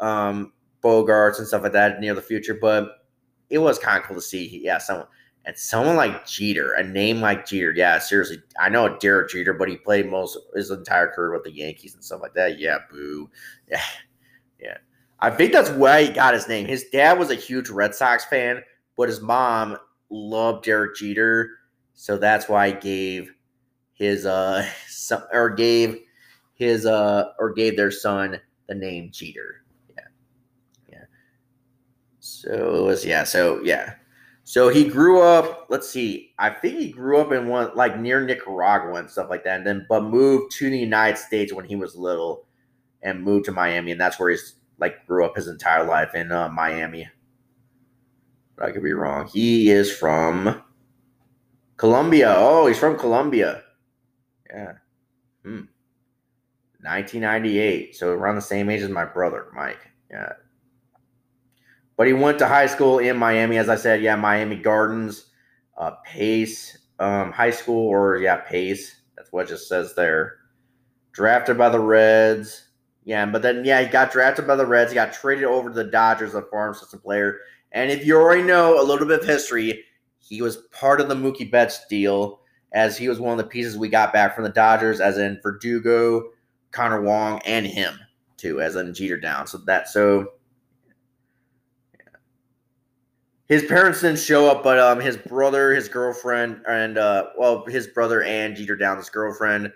A: um, Bogaerts and stuff like that near the future. But it was kind of cool to see, yeah, someone and someone like Jeter, a name like Jeter. Yeah, seriously, I know Derek Jeter, but he played most his entire career with the Yankees and stuff like that. Yeah, boo. Yeah, <sighs> yeah. I think that's why he got his name. His dad was a huge Red Sox fan, but his mom loved Derek Jeter, so that's why he gave his uh <laughs> or gave his uh or gave their son the name Jeter. Yeah. Yeah. So it was yeah, so yeah. So he grew up, let's see, I think he grew up in one like near Nicaragua and stuff like that, and then but moved to the United States when he was little and moved to Miami, and that's where he's like grew up his entire life in uh, Miami. But I could be wrong. He is from Colombia. Oh, he's from Colombia. Yeah. Hmm. 1998. So around the same age as my brother, Mike. Yeah. But he went to high school in Miami, as I said. Yeah, Miami Gardens, uh, Pace um, High School, or yeah, Pace. That's what it just says there. Drafted by the Reds. Yeah, but then yeah, he got drafted by the Reds. He got traded over to the Dodgers, a farm system player. And if you already know a little bit of history, he was part of the Mookie Betts deal as he was one of the pieces we got back from the Dodgers, as in Verdugo, Connor Wong, and him too, as in Jeter down. So that so yeah. His parents didn't show up, but um his brother, his girlfriend, and uh well his brother and Jeter Downs' girlfriend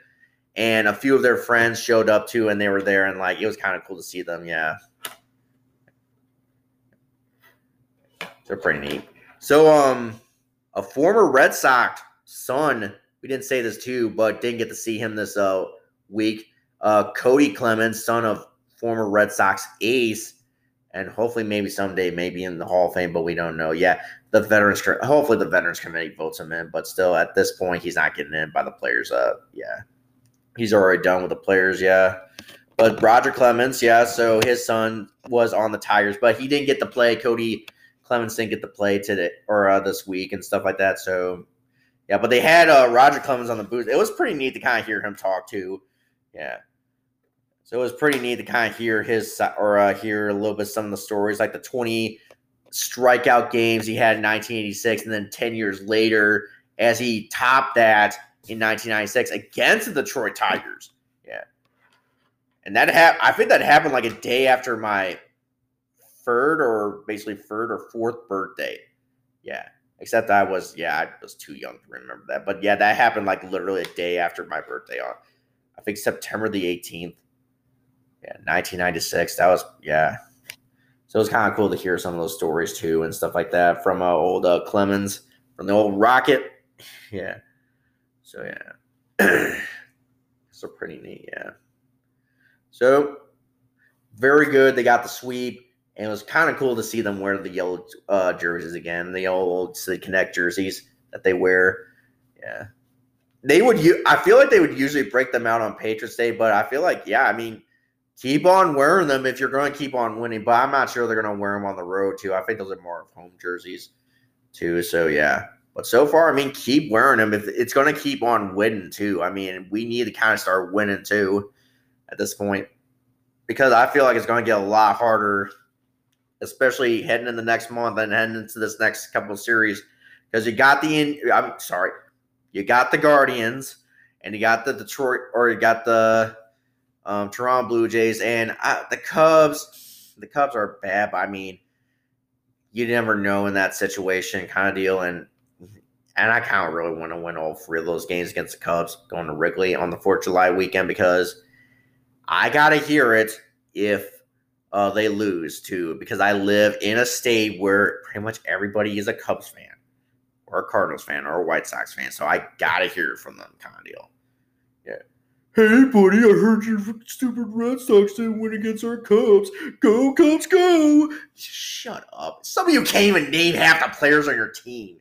A: and a few of their friends showed up too, and they were there, and like it was kind of cool to see them. Yeah, they're pretty neat. So um, a former Red Sox son. We didn't say this too, but didn't get to see him this uh, week. Uh, Cody Clemens, son of former Red Sox ace, and hopefully maybe someday maybe in the Hall of Fame, but we don't know. Yeah, the veterans. Hopefully the Veterans Committee votes him in, but still at this point he's not getting in by the players. Uh, yeah, he's already done with the players. Yeah. But Roger Clemens, yeah, so his son was on the Tigers, but he didn't get to play. Cody Clemens didn't get to play today or uh, this week and stuff like that. So yeah, but they had uh, Roger Clemens on the booth. It was pretty neat to kind of hear him talk too. Yeah. So it was pretty neat to kind of hear his or uh, hear a little bit some of the stories, like the 20 strikeout games he had in 1986, and then 10 years later, as he topped that in 1996 against the Detroit Tigers. Yeah. and that happened. I think that happened like a day after my third or basically third or fourth birthday. Yeah, except I was yeah I was too young to remember that. But yeah, that happened like literally a day after my birthday on I think September the 18th. Yeah, 1996. That was yeah. So it was kind of cool to hear some of those stories too and stuff like that from uh, old uh, Clemens from the old Rocket. <laughs> Yeah. So yeah. <clears throat> so pretty neat. Yeah. So very good. They got the sweep. And it was kind of cool to see them wear the yellow uh, jerseys again, the old City Connect jerseys that they wear. Yeah, they would. I feel like they would usually break them out on Patriots Day, but I feel like, yeah, I mean, keep on wearing them if you're going to keep on winning. But I'm not sure they're going to wear them on the road too. I think those are more of home jerseys too. So yeah, but so far, I mean, keep wearing them. If it's going to keep on winning too. I mean, we need to kind of start winning too at this point because I feel like it's going to get a lot harder especially heading in the next month and heading into this next couple of series, because you got the. I'm sorry, you got the Guardians, and you got the Detroit, or you got the um, Toronto Blue Jays, and I, the Cubs. The Cubs are bad, but I mean, you never know in that situation, kind of deal, and and I kind of really want to win all three of those games against the Cubs going to Wrigley on the Fourth of July weekend because I gotta hear it if uh, they lose too because I live in a state where pretty much everybody is a Cubs fan or a Cardinals fan or a White Sox fan. So I gotta hear from them, kind of deal. Yeah. Hey, buddy, I heard your stupid Red Sox didn't win against our Cubs. Go, Cubs, go! Shut up. Some of you can't even name half the players on your team.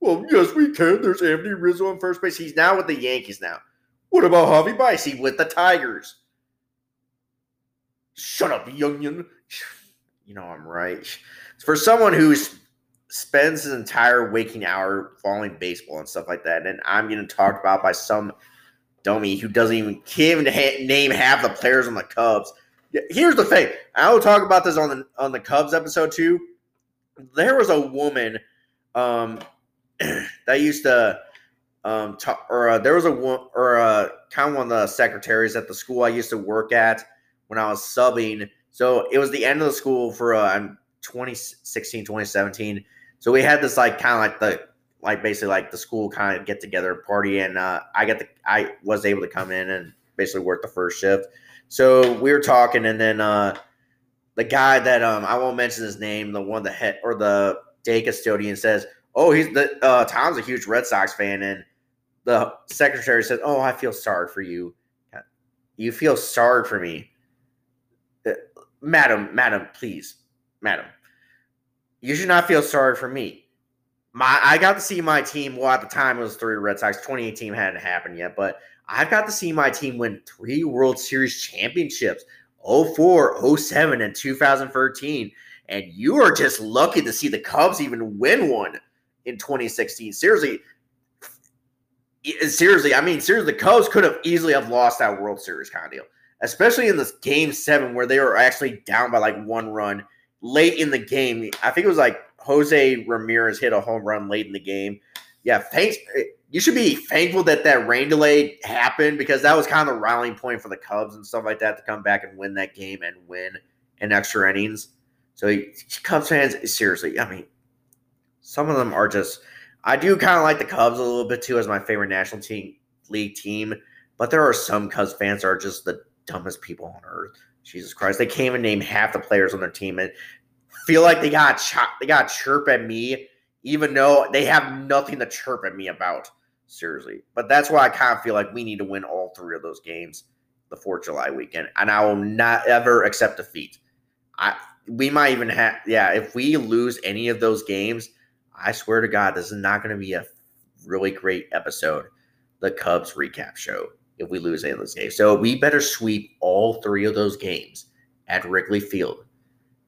A: Well, yes, we can. There's Anthony Rizzo on first base. He's now with the Yankees now. What about Javi Baez? with the Tigers. Shut up, youngin. <sighs> You know I'm right. For someone who spends his entire waking hour following baseball and stuff like that, and I'm getting talked about by some dummy who doesn't even can't even ha- name half the players on the Cubs. Here's the thing. I will talk about this on the on the Cubs episode too. There was a woman um, <clears throat> that used to um, talk, or uh, there was a or uh, kind of one of the secretaries at the school I used to work at when I was subbing. So it was the end of the school for uh, 2016, 2017. So we had this like kind of like the like basically like the school kind of get together party, and uh, I got the I was able to come in and basically work the first shift. So we were talking, and then uh, the guy that um I won't mention his name, the one that head or the day custodian says, "Oh, he's the uh, Tom's a huge Red Sox fan," and the secretary says, "Oh, I feel sorry for you. You feel sorry for me." madam, madam, please, madam, you should not feel sorry for me. My, I got to see my team. Well, at the time it was three Red Sox. 2018 hadn't happened yet, but I've got to see my team win three World Series championships 04, 07, and 2013. And you are just lucky to see the Cubs even win one in 2016. Seriously, seriously, I mean, seriously, the Cubs could have easily have lost that World Series kind of deal especially in this game seven where they were actually down by like one run late in the game. I think it was like Jose Ramirez hit a home run late in the game. Yeah, thanks. You should be thankful that that rain delay happened because that was kind of the rallying point for the Cubs and stuff like that to come back and win that game and win in extra innings. So Cubs fans, seriously, I mean, some of them are just. I do kind of like the Cubs a little bit too as my favorite National Team League team, but there are some Cubs fans that are just the dumbest people on earth. Jesus Christ, they can't even name half the players on their team and feel like they got chop, they got chirp at me, even though they have nothing to chirp at me about. Seriously, but that's why I kind of feel like we need to win all three of those games the Fourth July weekend, and I will not ever accept defeat. I we might even have yeah. If we lose any of those games, I swear to God, this is not going to be a really great episode. The Cubs recap show if we lose any of those games. So we better sweep all three of those games at Wrigley Field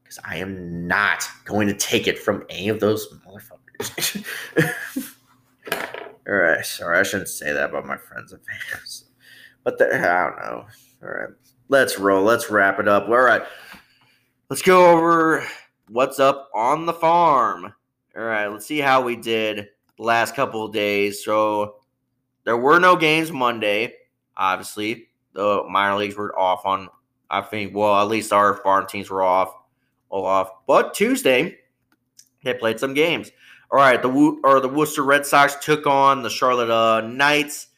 A: because I am not going to take it from any of those motherfuckers. <laughs> all right, sorry, I shouldn't say that about my friends and fans, but the, I don't know. All right, let's roll. Let's wrap it up. All right, let's go over what's up on the farm. All right, let's see how we did last couple of days. So there were no games Monday obviously the minor leagues were off on I think. Well, at least our farm teams were off, off. But Tuesday, they played some games. All right, the or the Worcester Red Sox took on the Charlotte uh, Knights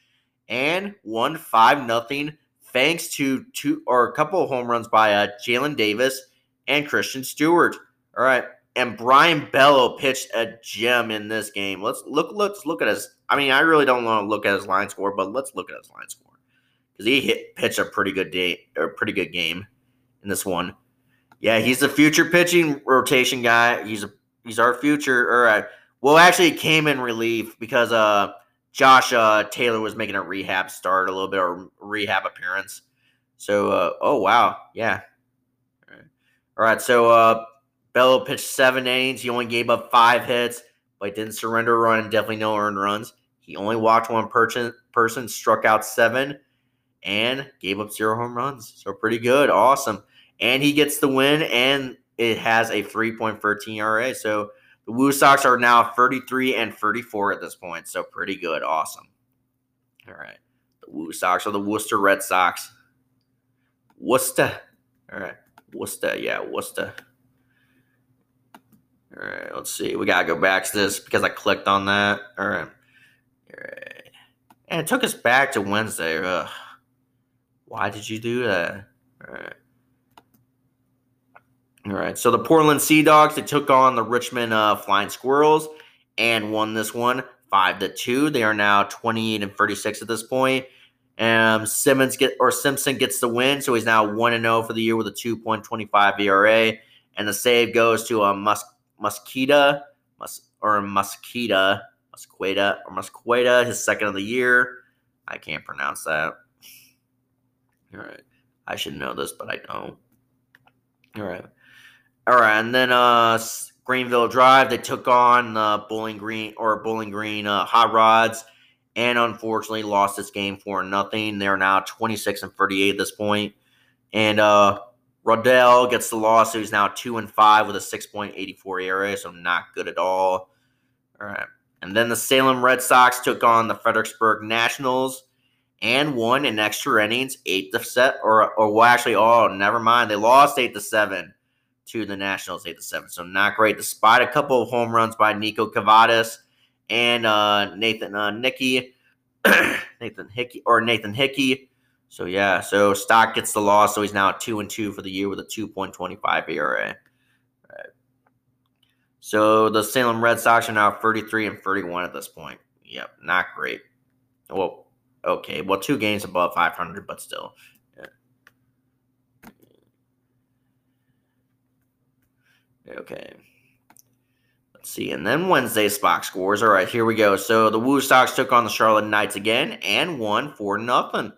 A: and won five nothing thanks to two or a couple of home runs by uh, Jalen Davis and Christian Stewart. All right, and Brayan Bello pitched a gem in this game. Let's look. Let's look at his. I mean, I really don't want to look at his line score, but let's look at his line score because he hit pitched a pretty good day or pretty good game in this one. Yeah, he's the future pitching rotation guy. He's a he's our future. All right. Well, actually, came in relief because uh, Josh uh, Taylor was making a rehab start a little bit or rehab appearance. So, uh, oh wow, yeah. All right. So uh, Bello pitched seven innings. He only gave up five hits, but didn't surrender a run. Definitely no earned runs. He only walked one person, struck out seven, and gave up zero home runs. So pretty good, awesome. And he gets the win, and it has a 3.13 ERA. So the Woo Sox are now 33 and 34 at this point. So pretty good. Awesome. All right. The Woo Sox are the Worcester Red Sox. Worcester. All right. Worcester. Yeah, Worcester. All right. Let's see. We got to go back to this because I clicked on that. All right. All right. And it took us back to Wednesday. Ugh. Why did you do that? All right. All right. So the Portland Sea Dogs they took on the Richmond uh, Flying Squirrels and won this one five to two. They are now 28 and 36 at this point. Um, Simmons get or Simpson gets the win, so he's now one and zero oh for the year with a 2.25 ERA, and the save goes to a uh, Mus- Mosquita, Mus- or Mosquita, Musqueta or Musqueta, his second of the year. I can't pronounce that. All right, I should know this, but I don't. All right. All right, and then uh, Greenville Drive, they took on uh, Bowling Green or Bowling Green uh, Hot Rods, and unfortunately lost this game for nothing. They're now 26 and 38 at this point. And uh, Rodell gets the loss, he's now two and five with a 6.84 ERA, so not good at all. All right, and then the Salem Red Sox took on the Fredericksburg Nationals and won in extra innings, eight to set, or or well, actually, oh, never mind, they lost eight to seven to the Nationals, eight to seven. So not great, despite a couple of home runs by Niko Kavadas and uh, Nathan uh, Nicky, <clears throat> Nathan Hickey or Nathan Hickey. So yeah, so Stock gets the loss, so he's now two and two for the year with a two point twenty five ERA. So the Salem Red Sox are now thirty three and thirty one at this point. Yep, not great. Well, okay, well two games above five hundred, but still. Okay. Let's see. And then Wednesday's box scores. All right, here we go. So the Woo Sox took on the Charlotte Knights again and won for nothing.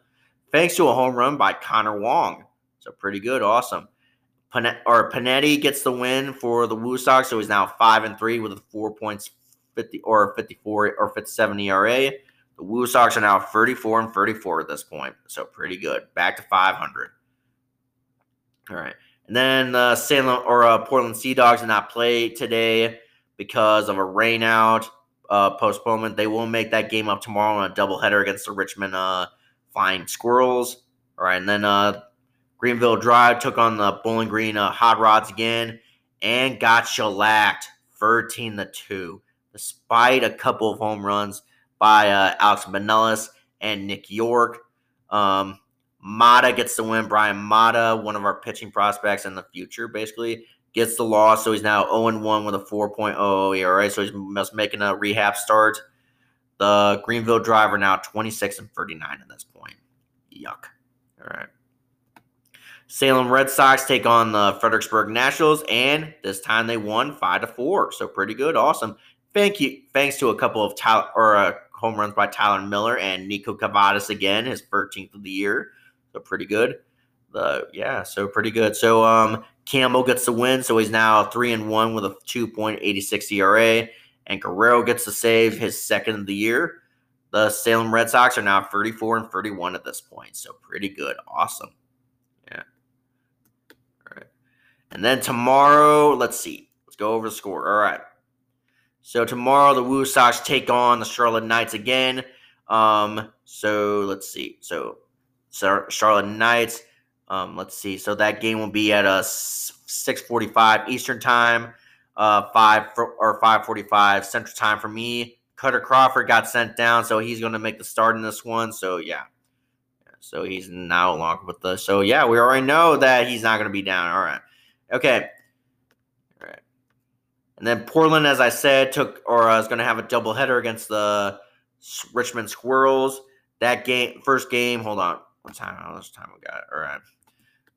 A: Thanks to a home run by Connor Wong. So pretty good. Awesome. Pan- or Panetti gets the win for the Woo Sox, so he's now five and three with a four points fifty or fifty four or fifty seven ERA. The Woo Sox are now thirty four and thirty four at this point, so pretty good. Back to five hundred. All right. And then uh, Salem or uh, Portland Sea Dogs did not play today because of a rainout uh, postponement. They will make that game up tomorrow on a doubleheader against the Richmond uh, Flying Squirrels. All right, and then uh, Greenville Drive took on the Bowling Green uh, Hot Rods again and got shellacked 13 to 2, despite a couple of home runs by uh, Alex Manellis and Nick Yorke. Um, Mata gets the win. Bryan Mata, one of our pitching prospects in the future, basically gets the loss. So he's now 0 1 with a 4.00 ERA. So he's making a rehab start. The Greenville driver now 26 and 39 at this point. Yuck. All right. Salem Red Sox take on the Fredericksburg Nationals, and this time they won five to four. So pretty good, awesome. Thank you. Thanks to a couple of Tyler, or uh, home runs by Tyler Miller and Niko Kavadas again, his 13th of the year. So pretty good. The yeah, so pretty good. So um Campbell gets the win, so he's now three and one with a 2.86 ERA. And Guerrero gets the save, his second of the year. The Salem Red Sox are now 34 and 31 at this point. So pretty good. Awesome. Yeah. All right. And then tomorrow, let's see. Let's go over the score. All right. So tomorrow the Woo Sox take on the Charlotte Knights again. Um, so let's see. So Charlotte Knights Um, let's see. So that game will be at a 6:45 Eastern time, uh, five for, or 5:45 Central time for me. Kutter Crawford got sent down, so he's going to make the start in this one. So yeah, so he's now longer with us. So yeah, we already know that he's not going to be down. All right, okay. All right. And then Portland, as I said, took or uh, is going to have a doubleheader against the Richmond Squirrels. That game, first game. Hold on, what time? How much time we got? All right.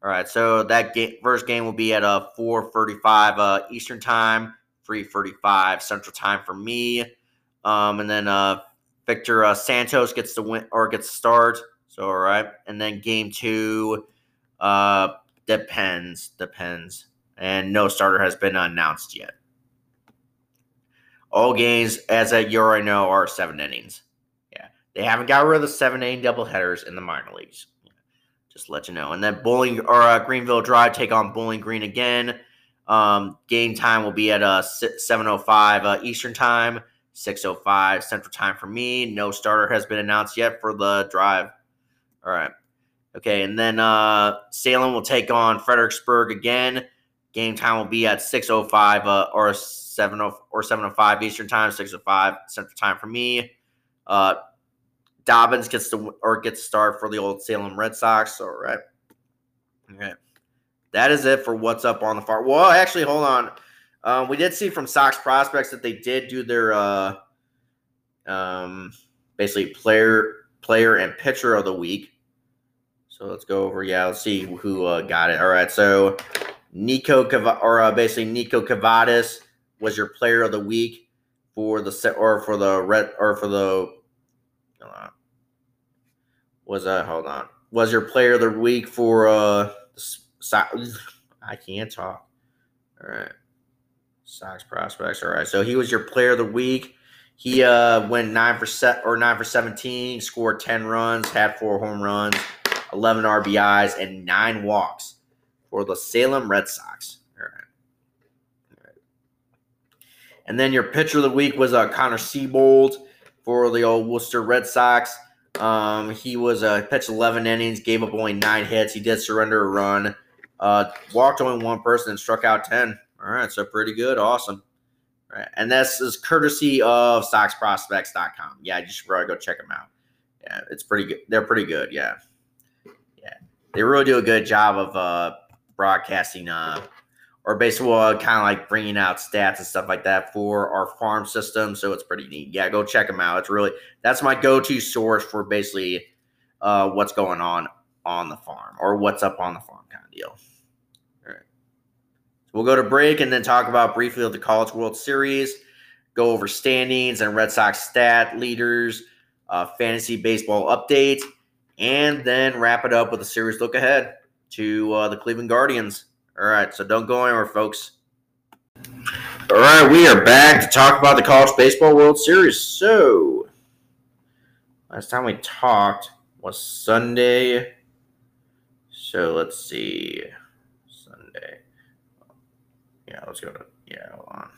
A: All right, so that game, first game will be at uh, 4:35 uh, Eastern time, 3:35 Central time for me, um, and then uh, Victor uh, Santos gets the win or gets the start. So all right, and then game two uh, depends, depends, and no starter has been announced yet. All games, as you already know, are seven innings. They haven't got rid of the seven inning double headers in the minor leagues. Just let you know. And then Bowling or uh, Greenville Drive take on Bowling Green again. Um, game time will be at uh, 7:05 uh, Eastern time, 6:05 Central time for me. No starter has been announced yet for the drive. All right. Okay, and then uh, Salem will take on Fredericksburg again. Game time will be at 6:05 uh, or 7 or 7:05 Eastern time, 6:05 Central time for me. Uh, Dobbins gets to or gets start for the old Salem Red Sox. All right. Okay. That is it for what's up on the farm. Well, actually, hold on. Um, we did see from Sox prospects that they did do their uh, um, basically player player and pitcher of the week. So let's go over. Yeah, let's see who uh, got it. All right. So Niko Kav- or uh, basically Niko Kavadas was your player of the week for the set or for the red or for the was that? hold on was your player of the week for uh <laughs> I can't talk. All right, Sox prospects. All right, so he was your player of the week. He uh went nine for set or nine for seventeen, scored ten runs, had four home runs, eleven RBIs, and nine walks for the Salem Red Sox. All right. All right. And then your pitcher of the week was uh, Connor Seabold for the old Worcester Red Sox. Um, he was uh, pitched 11 innings, gave up only nine hits. He did surrender a run, uh, walked only one person, and struck out 10. All right, so pretty good, awesome. All right, and this is courtesy of SoxProspects.com. Yeah, you should probably go check them out. Yeah, it's pretty good. They're pretty good. Yeah, yeah, they really do a good job of uh, broadcasting uh, or basically uh, kind of like bringing out stats and stuff like that for our farm system. So it's pretty neat. Yeah, go check them out. It's really that's my go-to source for basically uh, what's going on on the farm or what's up on the farm kind of deal. All right. So we'll go to break and then talk about briefly the College World Series. Go over standings and Red Sox stat leaders, uh, fantasy baseball update, and then wrap it up with a series look ahead to uh, the Cleveland Guardians. All right, so don't go anywhere, folks. All right, we are back to talk about the College Baseball World Series. So, last time we talked was Sunday. So let's see. Sunday. Yeah, let's go to. Yeah, hold on.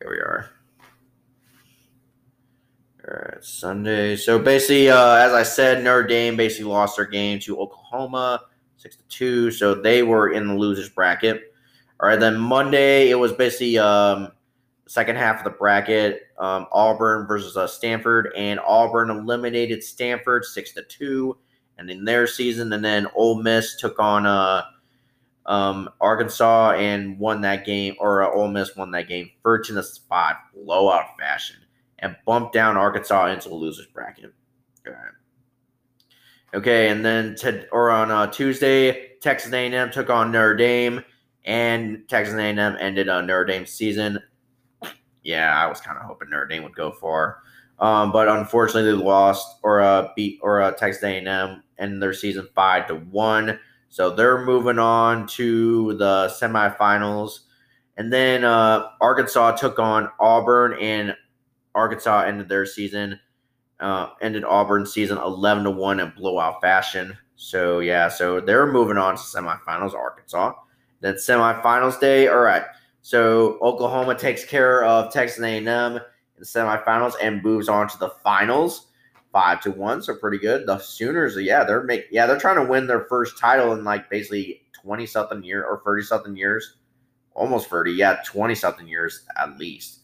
A: Here we are. All right, Sunday. So basically, uh, as I said, Notre Dame basically lost their game to Oklahoma six to two. So they were in the losers bracket. All right, then Monday it was basically um, second half of the bracket. Um, Auburn versus uh, Stanford, and Auburn eliminated Stanford six to two, and in their season, and then Ole Miss took on uh, um, Arkansas and won that game, or uh, Ole Miss won that game, first in the spot, blowout fashion, and bumped down Arkansas into the losers bracket. All right. Okay, and then to, or on uh, Tuesday, Texas A&M took on Notre Dame, and Texas A&M ended on Notre Dame's season. Yeah, I was kind of hoping Notre Dame would go far, um, but unfortunately they lost or uh, beat or uh, Texas A&M in their season five to one. So they're moving on to the semifinals, and then uh, Arkansas took on Auburn, and Arkansas ended their season uh, ended Auburn season 11 to 1 in blowout fashion. So, yeah, so they're moving on to semifinals, Arkansas. Then semifinals day, all right. So Oklahoma takes care of Texas A&M in the semifinals and moves on to the finals. five to one, so pretty good. The Sooners, yeah, they're make yeah, they're trying to win their first title in like basically twenty something year or thirty something years, almost thirty, yeah, twenty something years at least.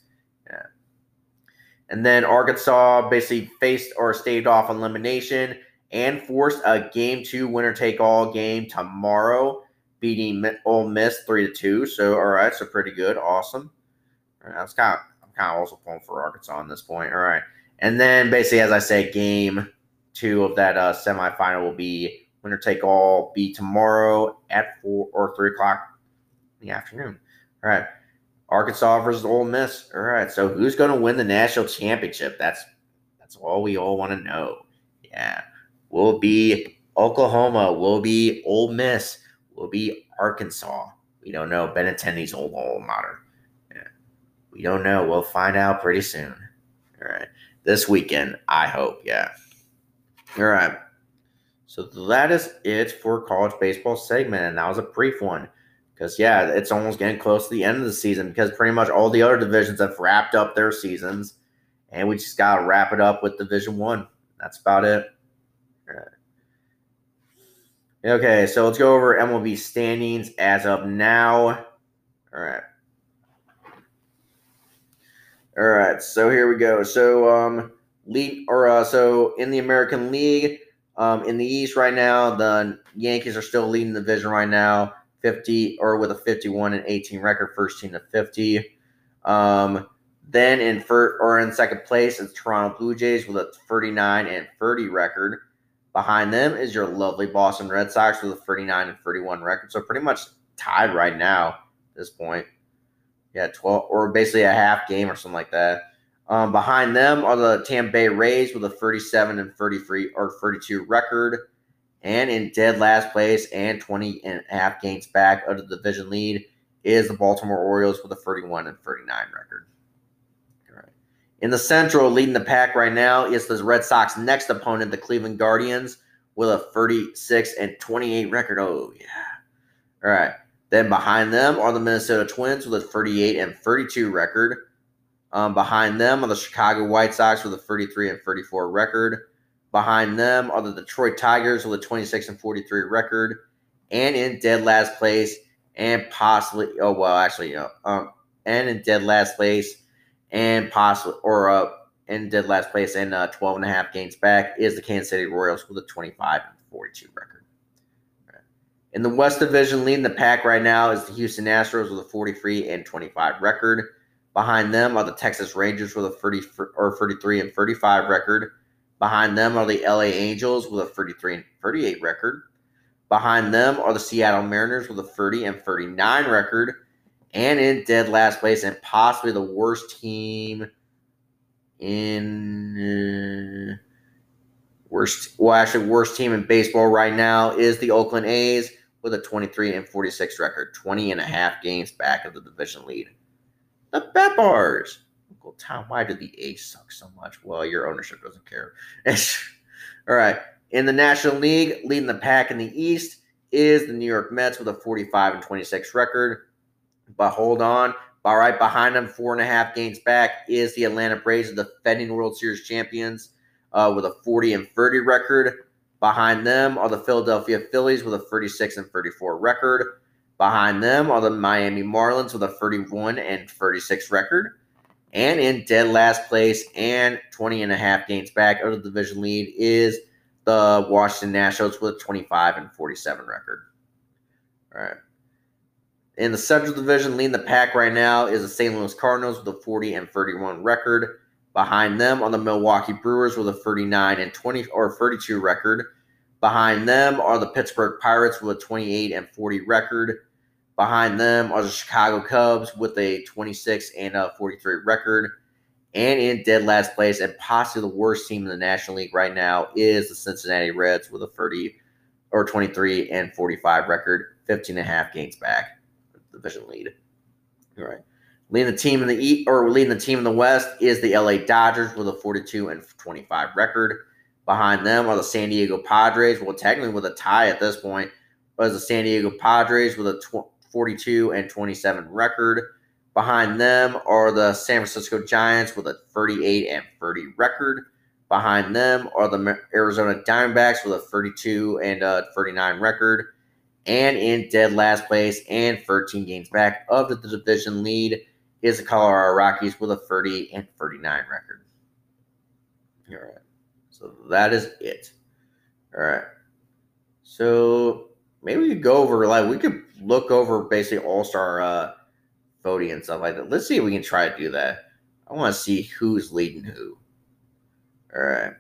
A: And then Arkansas basically faced or staved off elimination and forced a game two winner take all game tomorrow, beating Ole Miss three to two. So all right, so pretty good, awesome. Right, that's kind of I'm kind of also pulling for Arkansas on this point. All right. And then basically, as I say, game two of that uh, semifinal will be winner take all be tomorrow at four or three o'clock in the afternoon. All right. Arkansas versus Ole Miss. All right. So who's going to win the national championship? That's that's all we all want to know. Yeah. Will be Oklahoma. Will be Ole Miss. Will be Arkansas. We don't know. Benintendi's old alma mater. Yeah. We don't know. We'll find out pretty soon. All right this weekend, I hope. Yeah. All right. So that is it for college baseball segment. And that was a brief one. Because, yeah, it's almost getting close to the end of the season because pretty much all the other divisions have wrapped up their seasons. And we just got to wrap it up with Division One. That's about it. Okay, so let's go over MLB standings as of now. All right. All right, so here we go. So um lead or uh, so in the American League, um in the East right now, the Yankees are still leading the division right now, 50 or with a 51 and 18 record, first team to 50. Um then in first or in second place is Toronto Blue Jays with a 39 and 30 record. Behind them is your lovely Boston Red Sox with a 39 and 31 record. So pretty much tied right now at this point. Yeah, 12 or basically a half game or something like that. Um, behind them are the Tampa Bay Rays with a 37 and 33 or 32 record. And in dead last place and 20 and a half games back of the division lead is the Baltimore Orioles with a 31 and 39 record. All right. In the Central, leading the pack right now is the Red Sox next opponent, the Cleveland Guardians, with a 36 and 28 record. Oh, yeah. All right. Then behind them are the Minnesota Twins with a 38 and 32 record. Um, behind them are the Chicago White Sox with a 33 and 34 record. Behind them are the Detroit Tigers with a 26 and 43 record. And in dead last place, and possibly, oh, well, actually, know, um, and in dead last place, and possibly, or uh, in dead last place, and uh, 12 and a half games back is the Kansas City Royals with a 25 and 42 record. In the West Division, leading the pack right now is the Houston Astros with a 43 and 25 record. Behind them are the Texas Rangers with a 30 or 33 and 35 record. Behind them are the LA Angels with a 33 and 38 record. Behind them are the Seattle Mariners with a 30 and 39 record. And in dead last place, and possibly the worst team in uh, worst, well, actually, worst team in baseball right now is the Oakland A's with a 23 and 46 record, 20 and a half games back of the division lead. The Bet Bars. Uncle Tom, why do the A's suck so much? Well, your ownership doesn't care. <laughs> All right. In the National League, leading the pack in the East is the New York Mets with a 45 and 26 record. But hold on. But right behind them, four and a half games back, is the Atlanta Braves, the defending World Series champions, uh, with a 40 and 30 record. Behind them are the Philadelphia Phillies with a 36 and 34 record. Behind them are the Miami Marlins with a 31 and 36 record. And in dead last place and 20 and a half games back of the division lead is the Washington Nationals with a 25 and 47 record. All right. In the Central Division, leading the pack right now is the St. Louis Cardinals with a 40 and 31 record. Behind them are the Milwaukee Brewers with a 39 and 20 or 32 record. Behind them are the Pittsburgh Pirates with a 28 and 40 record. Behind them are the Chicago Cubs with a 26 and a 43 record. And in dead last place, and possibly the worst team in the National League right now, is the Cincinnati Reds with a 30 or 23 and 45 record, 15 and a half games back, division lead. All right. Leading the team in the East, or leading the team in the West is the LA Dodgers with a 42 and 25 record. Behind them are the San Diego Padres, well, technically with a tie at this point, but the San Diego Padres with a 42 and 27 record. Behind them are the San Francisco Giants with a 38 and 30 record. Behind them are the Arizona Diamondbacks with a 32 and a 39 record. And in dead last place and 13 games back of the division lead is the Colorado Rockies with a 30 and 39 record. All right. So that is it. All right. So maybe we could go over, like, we could look over basically all star uh, voting and stuff like that. Let's see if we can try to do that. I want to see who's leading who. All right.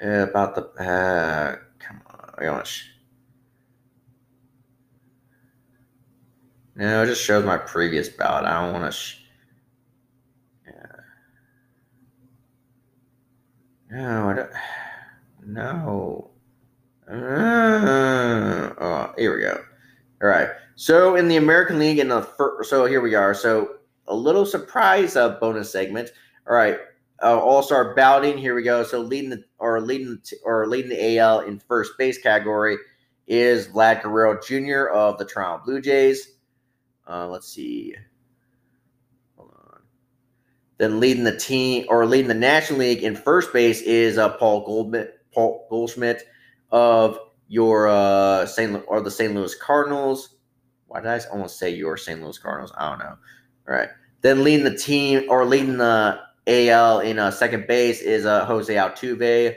A: Yeah, about the uh, come on, I to. no, it just shows my previous ballot. I don't want to. Sh- yeah. No, I don't. <sighs> No. Uh, oh, here we go. All right. So in the American League, in the first, so here we are. So a little surprise uh, bonus segment. All right uh, All Star balloting. Here we go. So leading the or leading the, or leading the AL in first base category is Vlad Guerrero Jr. of the Toronto Blue Jays. Uh, let's see. Hold on. Then leading the team or leading the National League in first base is uh, Paul Goldschmidt. Paul Goldschmidt of your uh, St. or the St. Louis Cardinals. Why did I almost say your St. Louis Cardinals? I don't know. All right. Then leading the team or leading the AL in uh, second base is uh, Jose Altuve.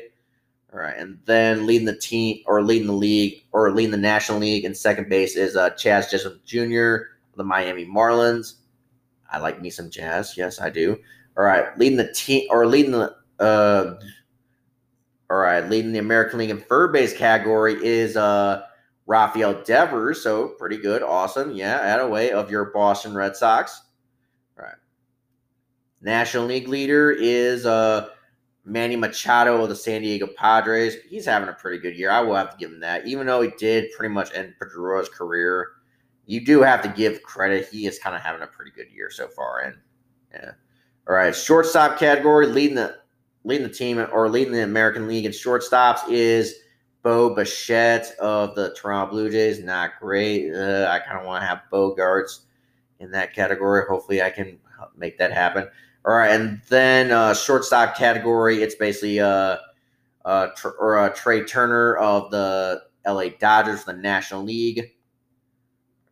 A: All right, and then leading the team or leading the league or leading the National League in second base is uh, Jazz Chisholm Jr. of the Miami Marlins. I like me some jazz. Yes, I do. All right, leading the team or leading the uh, all right, leading the American League in third base category is uh Rafael Devers. So pretty good, awesome. Yeah, out of way of your Boston Red Sox. All right. National League leader is uh, Manny Machado of the San Diego Padres. He's having a pretty good year. I will have to give him that. Even though he did pretty much end Pedro's career, you do have to give credit. He is kind of having a pretty good year so far. And yeah. All right, shortstop category leading the leading the team or leading the American League in shortstops is Bo Bichette of the Toronto Blue Jays. Not great. Uh, I kind of want to have Bogaerts in that category. Hopefully, I can make that happen. All right, and then uh, shortstop category, it's basically uh, uh, tr- or uh, Trea Turner of the LA Dodgers, the National League.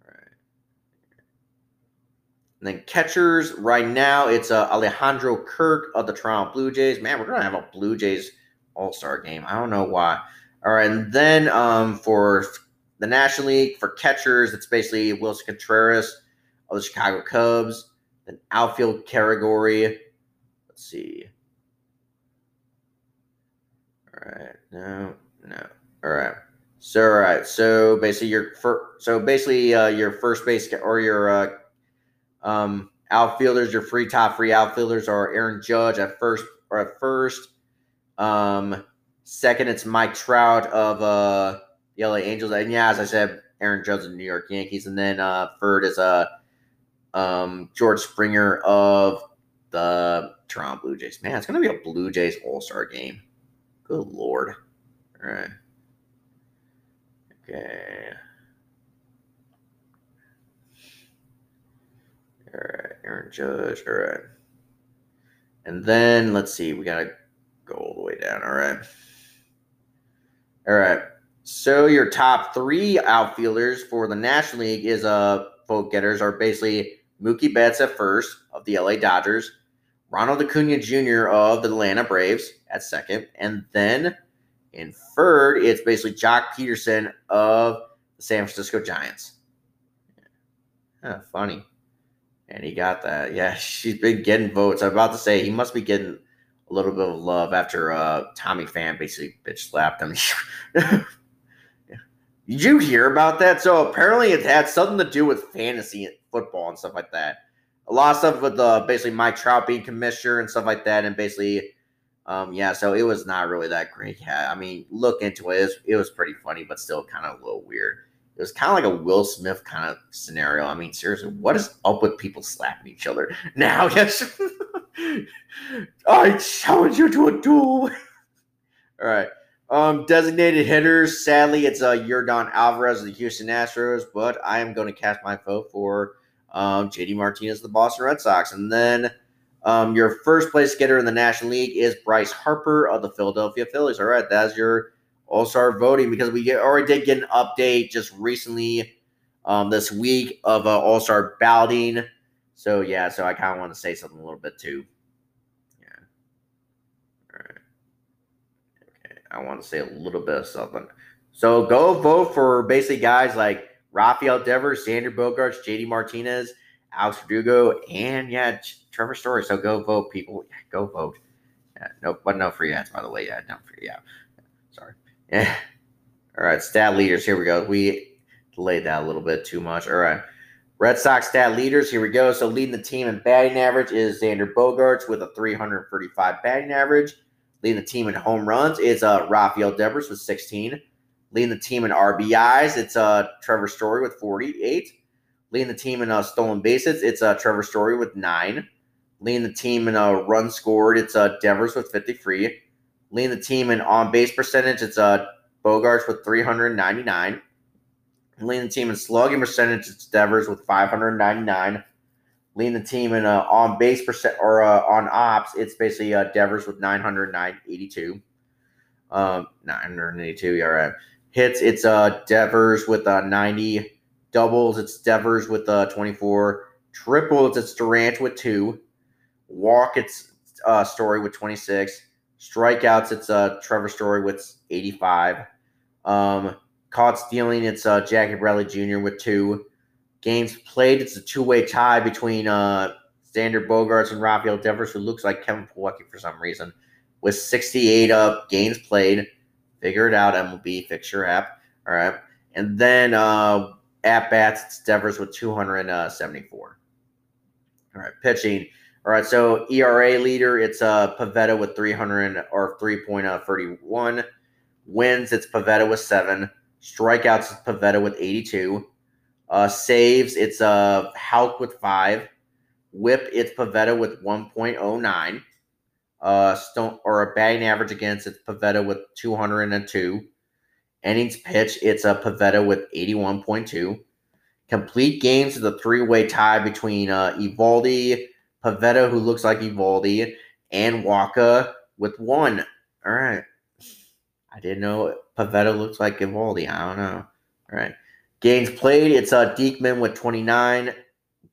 A: All right. And then catchers, right now, it's uh, Alejandro Kirk of the Toronto Blue Jays. Man, we're to have a Blue Jays All Star game. I don't know why. All right, and then um, for the National League, for catchers, it's basically Willson Contreras of the Chicago Cubs. Then outfield category. Let's see. All right. No, no. All right. So all right. So basically, your first. So basically, uh, your first base or your uh, um, outfielders, your free top free outfielders are Aaron Judge at first or at first. Um, second, it's Mike Trout of uh, the LA Angels, and yeah, as I said, Aaron Judge of the New York Yankees, and then uh, third is uh um, George Springer of the Toronto Blue Jays. Man, it's going to be a Blue Jays All Star game. Good Lord. All right. Okay. All right. Aaron Judge. All right. And then let's see. We got to go all the way down. All right. All right. So your top three outfielders for the National League is uh vote getters are basically Mookie Betts at first of the LA Dodgers, Ronald Acuna Jr. of the Atlanta Braves at second, and then in third, it's basically Joc Pederson of the San Francisco Giants. Yeah, funny. And he got that. Yeah, <laughs> she's been getting votes. I'm about to say he must be getting a little bit of love after uh, Tommy Pham basically bitch slapped him. <laughs> Did you hear about that? So apparently it had something to do with fantasy football and stuff like that. A lot of stuff with uh, basically Mike Trout being commissioner and stuff like that, and basically, um, yeah. So it was not really that great. Yeah, I mean, look into it. It was, it was pretty funny, but still kind of a little weird. It was kind of like a Will Smith kind of scenario. I mean, seriously, what is up with people slapping each other <laughs> now? <laughs> Yes, I challenge you to a duel. <laughs> All right. Um, designated hitters. Sadly, it's uh, Yordan Alvarez of the Houston Astros, but I am going to cast my vote for um, JD Martinez of the Boston Red Sox. And then Um, your first place getter in the National League is Bryce Harper of the Philadelphia Phillies. All right, that's your All Star voting because we already did get an update just recently um, this week of uh, All Star balloting. So yeah, so I kind of want to say something a little bit too. Yeah. All right. Okay, I want to say a little bit of something. So go vote for basically guys like Rafael Devers, Xander Bogaerts, JD Martinez, Alex Verdugo, and yeah, Trevor Story. So go vote, people. Yeah, go vote. Yeah, no, but no free ads, by the way. Yeah, no free. Yeah. Yeah. All right, stat leaders. Here we go. We delayed that a little bit too much. All right. Red Sox stat leaders. Here we go. So leading the team in batting average is Xander Bogaerts with a 335 batting average. Leading the team in home runs is uh, Rafael Devers with 16. Leading the team in RBIs, it's uh, Trevor Story with 48. Leading the team in uh, stolen bases, it's uh, Trevor Story with nine. Leading the team in a uh, run scored, it's uh, Devers with 53. Leading the team in on base percentage, it's uh, Bogaerts with 399. Leading the team in slugging percentage, it's Devers with 599. Leading the team in uh, on base percent or uh, on ops, it's basically uh, Devers with 982. Um, 982, yeah. Hits, it's uh Devers with uh 90. Doubles, it's Devers with uh 24. Triples, it's Duran with two. Walk, it's uh Story with 26. Strikeouts, it's uh Trevor Story with 85. Um, caught stealing, it's uh Jackie Bradley Jr. with two. Games played, it's a two-way tie between uh Xander Bogaerts and Rafael Devers, who looks like Kevin Plawecki for some reason, with 68 up games played. Figure it out, MLB Fixture app. All right. And then uh, at bats, it's Devers with 274. All right. Pitching. All right. So ERA leader, it's uh, Pivetta with 300 or 3.31. Wins, it's Pivetta with seven. Strikeouts, it's Pivetta with 82. Uh, saves, it's uh, Houck with five. Whip, it's Pivetta with 1.09 uh, Stone or a batting average against it's Pivetta with 202. Innings pitch, it's a Pivetta with 81.2. Complete games is a three-way tie between uh, Eovaldi, Pivetta, who looks like Eovaldi, and Wacha with one. All right. I didn't know Pivetta looks like Eovaldi. I don't know. All right. Games played, it's uh, Diekman with 29.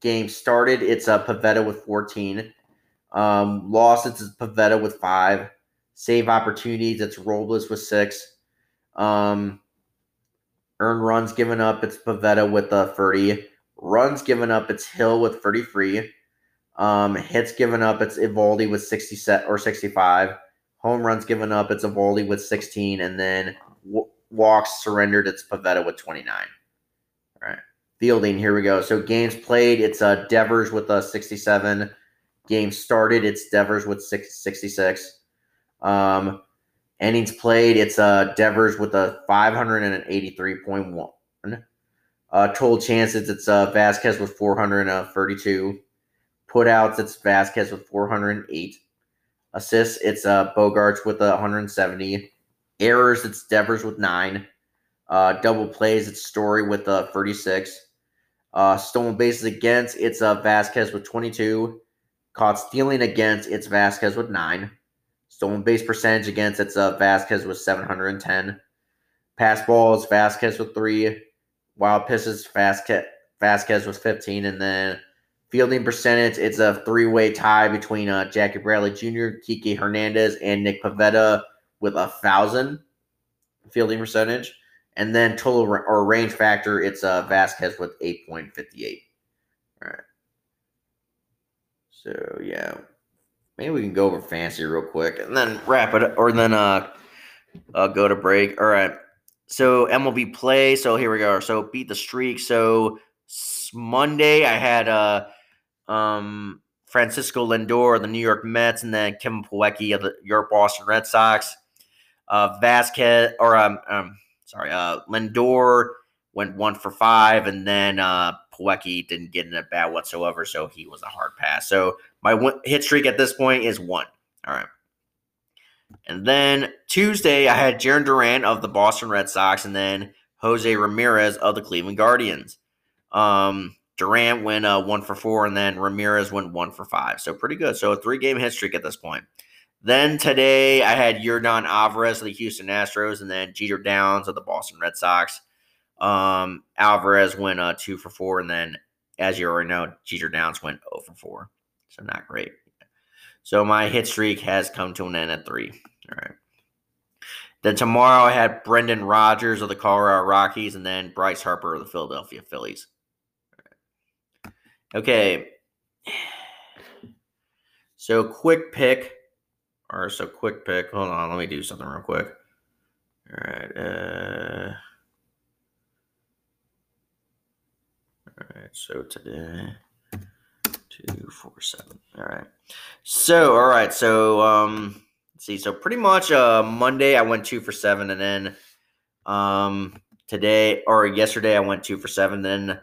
A: Games started, it's a uh, Pivetta with 14. Um, losses it's Pivetta with five. Save opportunities, it's Robles with six. Um, earn runs given up, it's Pivetta with uh, 30. Runs given up, it's Hill with 33. Um, hits given up, it's Eovaldi with 60 set or 65. Home runs given up, it's Eovaldi with 16. And then w- walks surrendered, it's Pivetta with 29. All right. Fielding, here we go. So games played, it's uh, Devers with a uh, 67 game started, it's Devers with six, 66. Um, innings played, it's uh, Devers with a 583.1. Uh, total chances, it's uh, Vazquez with 432. Putouts, it's Vazquez with 408. Assists, it's uh, Bogaerts with 170. Errors, it's Devers with 9. Uh, double plays, it's Story with uh, 36. Uh, stolen bases against, it's uh, Vazquez with 22. Caught stealing against it's Vazquez with nine. Stolen base percentage against it's uh, Vazquez with 710. Pass balls, Vazquez with three. Wild pisses, Vazquez, Vazquez with 15. And then fielding percentage, it's a three way tie between uh, Jackie Bradley Jr., Kiki Hernandez, and Nick Pivetta with a thousand fielding percentage. And then total or range factor, it's uh, Vazquez with 8.58. All right. So yeah, maybe we can go over fancy real quick and then wrap it, or then uh, uh go to break. All right. So MLB play. So here we go. So beat the streak. So Monday I had uh um Francisco Lindor, of the New York Mets, and then Kevin Plawecki of the your Boston Red Sox. Uh, Vazquez or um, um sorry, uh Lindor went one for five, and then uh Plawecki didn't get in a bat whatsoever, so he was a hard pass. So my hit streak at this point is one. All right. And then Tuesday, I had Jarren Duran of the Boston Red Sox and then Jose Ramirez of the Cleveland Guardians. Um, Duran went uh, one for four, and then Ramirez went one for five. So pretty good. So a three game hit streak at this point. Then today I had Yordan Alvarez of the Houston Astros, and then Jeter Downs of the Boston Red Sox. Um, Alvarez went uh, two for four, and then as you already know, Jeter Downs went 0 for four. So not great. So my hit streak has come to an end at three. All right. Then tomorrow I had Brendan Rodgers of the Colorado Rockies, and then Bryce Harper of the Philadelphia Phillies. Okay. So quick pick, or so quick pick. Hold on, let me do something real quick. All right. Uh, all right. So today, two, four, seven. All right. So all right. So um, see. So pretty much uh Monday I went two for seven, and then um today or yesterday I went two for seven. Then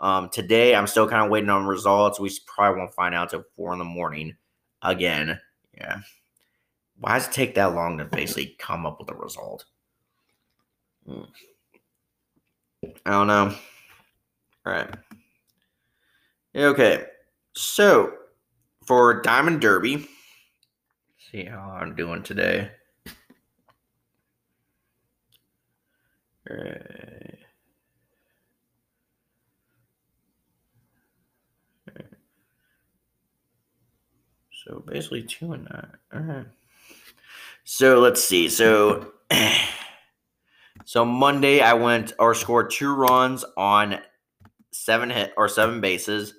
A: um, today, I'm still kind of waiting on results. We probably won't find out till four in the morning again. Yeah. Why does it take that long to basically come up with a result? Hmm. I don't know. All right. Okay. So for Diamond Derby, see how I'm doing today. All right. So basically two and nine. All right. So let's see. So <clears throat> so Monday I went or scored two runs on seven hit or seven bases.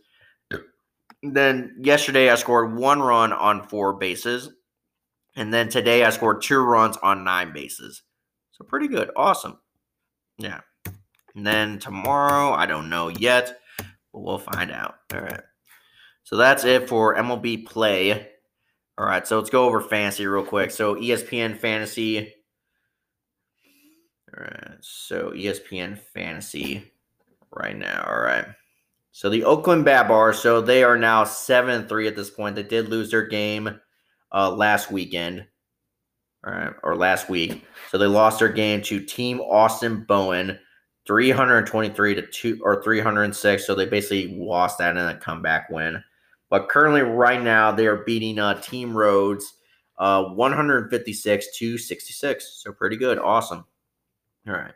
A: Then yesterday I scored one run on four bases. And then today I scored two runs on nine bases. So pretty good. Awesome. Yeah. And then tomorrow, I don't know yet, but we'll find out. All right. So that's it for MLB play. All right, so let's go over fantasy real quick. So ESPN fantasy. All right, so ESPN fantasy right now. All right. So the Oakland Bat Bar, so they are now 7 3 at this point. They did lose their game uh, last weekend. All right, or last week. So they lost their game to Team Austin Bowen 323 to 2 or 306. So they basically lost that in a comeback win. But currently, right now, they are beating uh, Team Rhodes uh, 156 to 66. So pretty good. Awesome. All right.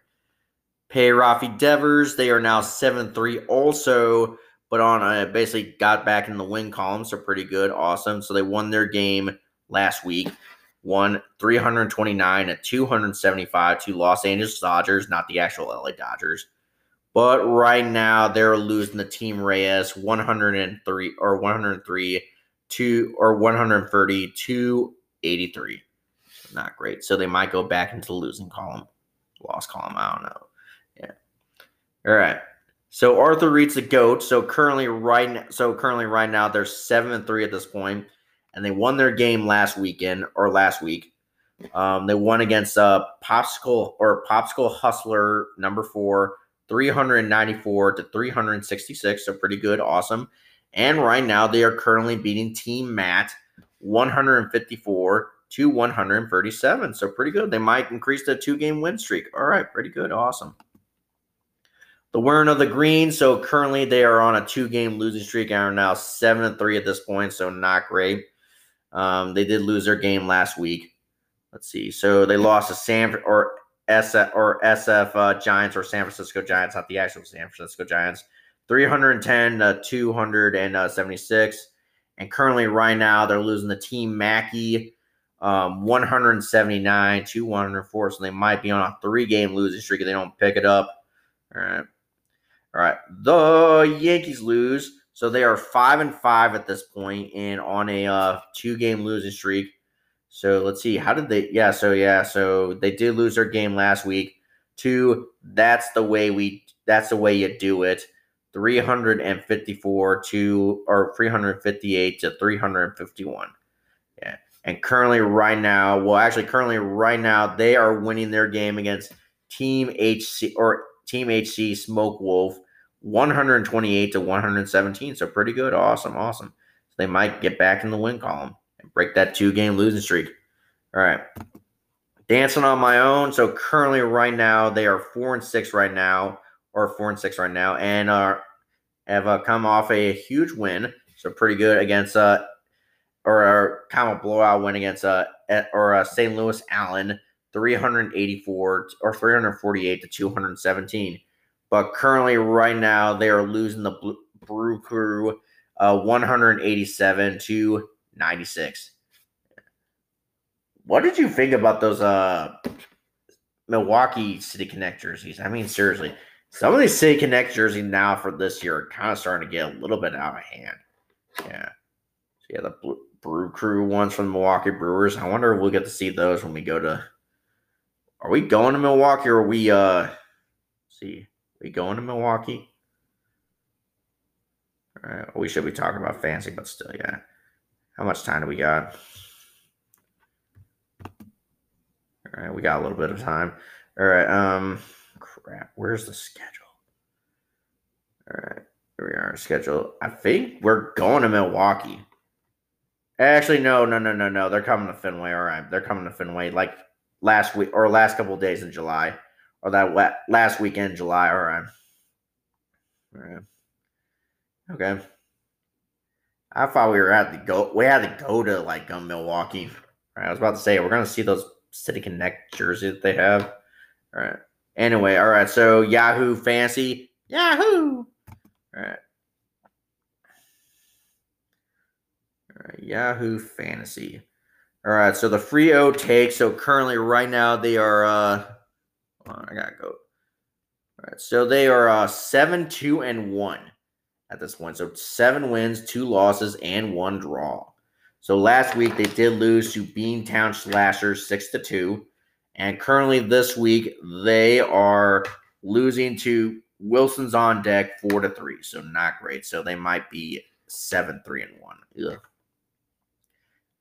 A: Pay Rafi Devers. They are now 7 3 also, but on a, basically got back in the win column. So pretty good. Awesome. So they won their game last week. Won 329 to 275 to Los Angeles Dodgers, not the actual LA Dodgers. But right now they're losing the Team Reyes 103 or 103 to or 130 to 83. Not great. So they might go back into the losing column, loss column. I don't know. Yeah. All right. So Arthur Reed's the goat. So currently, right now, so currently, right now, they're seven and three at this point, and they won their game last weekend or last week. Um, they won against uh Popsicle or Popsicle Hustler number four 394 to 366. So pretty good. Awesome. And right now they are currently beating Team Matt 154 to 137. So pretty good. They might increase the two game win streak. All right. Pretty good. Awesome. The winner of the green. So currently they are on a two game losing streak and are now seven and three at this point. So not great. Um, they did lose their game last week. Let's see. So they lost to San or SF or SF uh, Giants or San Francisco Giants, not the actual San Francisco Giants. 310 uh, 276. And currently, right now, they're losing the team Mackey um, 179 to 104. So they might be on a three game losing streak if they don't pick it up. All right. All right. The Yankees lose. So they are five and five at this point and on a uh, two game losing streak. So let's see. How did they? Yeah. So yeah. So they did lose their game last week. Two. That's the way we. That's the way you do it. 354 to or 358 to 351. Yeah. And currently, right now, well, actually, currently, right now, they are winning their game against Team HC or Team HC Smoke Wolf 128 to 117. So pretty good. Awesome. Awesome. So they might get back in the win column break that two game losing streak. All right. Dancing on my own. So currently, right now, they are four and six right now, or four and six right now, and are have uh, come off a huge win, so pretty good against uh or a kind of blowout win against uh or uh, St. Louis Allen, 384 or 348 to 217. But currently, right now, they are losing the Brew Crew uh, 187 to 96. What did you think about those uh Milwaukee City Connect jerseys? I mean, seriously, some of these City Connect jerseys now for this year are kind of starting to get a little bit out of hand. Yeah. So yeah, the Brew Crew ones from the Milwaukee Brewers. I wonder if we'll get to see those when we go to. Are we going to Milwaukee or are we uh see? We going to Milwaukee? All right, we should be talking about fancy, but still, yeah. How much time do we got? All right, we got a little bit of time. All right, um, crap. Where's the schedule? All right, here we are. Schedule. I think we're going to Milwaukee. Actually, no, no, no, no, no. They're coming to Fenway. All right, they're coming to Fenway like last week or last couple days in July, or that last weekend July. All right. All right. Okay. I thought we were at the go. We had to go to like um, Milwaukee. Right, I was about to say we're gonna see those City Connect jerseys that they have. All right. Anyway, all right. So Yahoo Fancy, Yahoo. All right. All right. Yahoo Fantasy. All right. So the free O take. So currently, right now, they are. uh on, I gotta go. All right. So they are uh seven, two, and one at this point. So seven wins, two losses, and one draw. So last week they did lose to Beantown Slashers six to two, and currently this week they are losing to Wilson's on deck four to three. So not great. So they might be seven three and one. Ugh.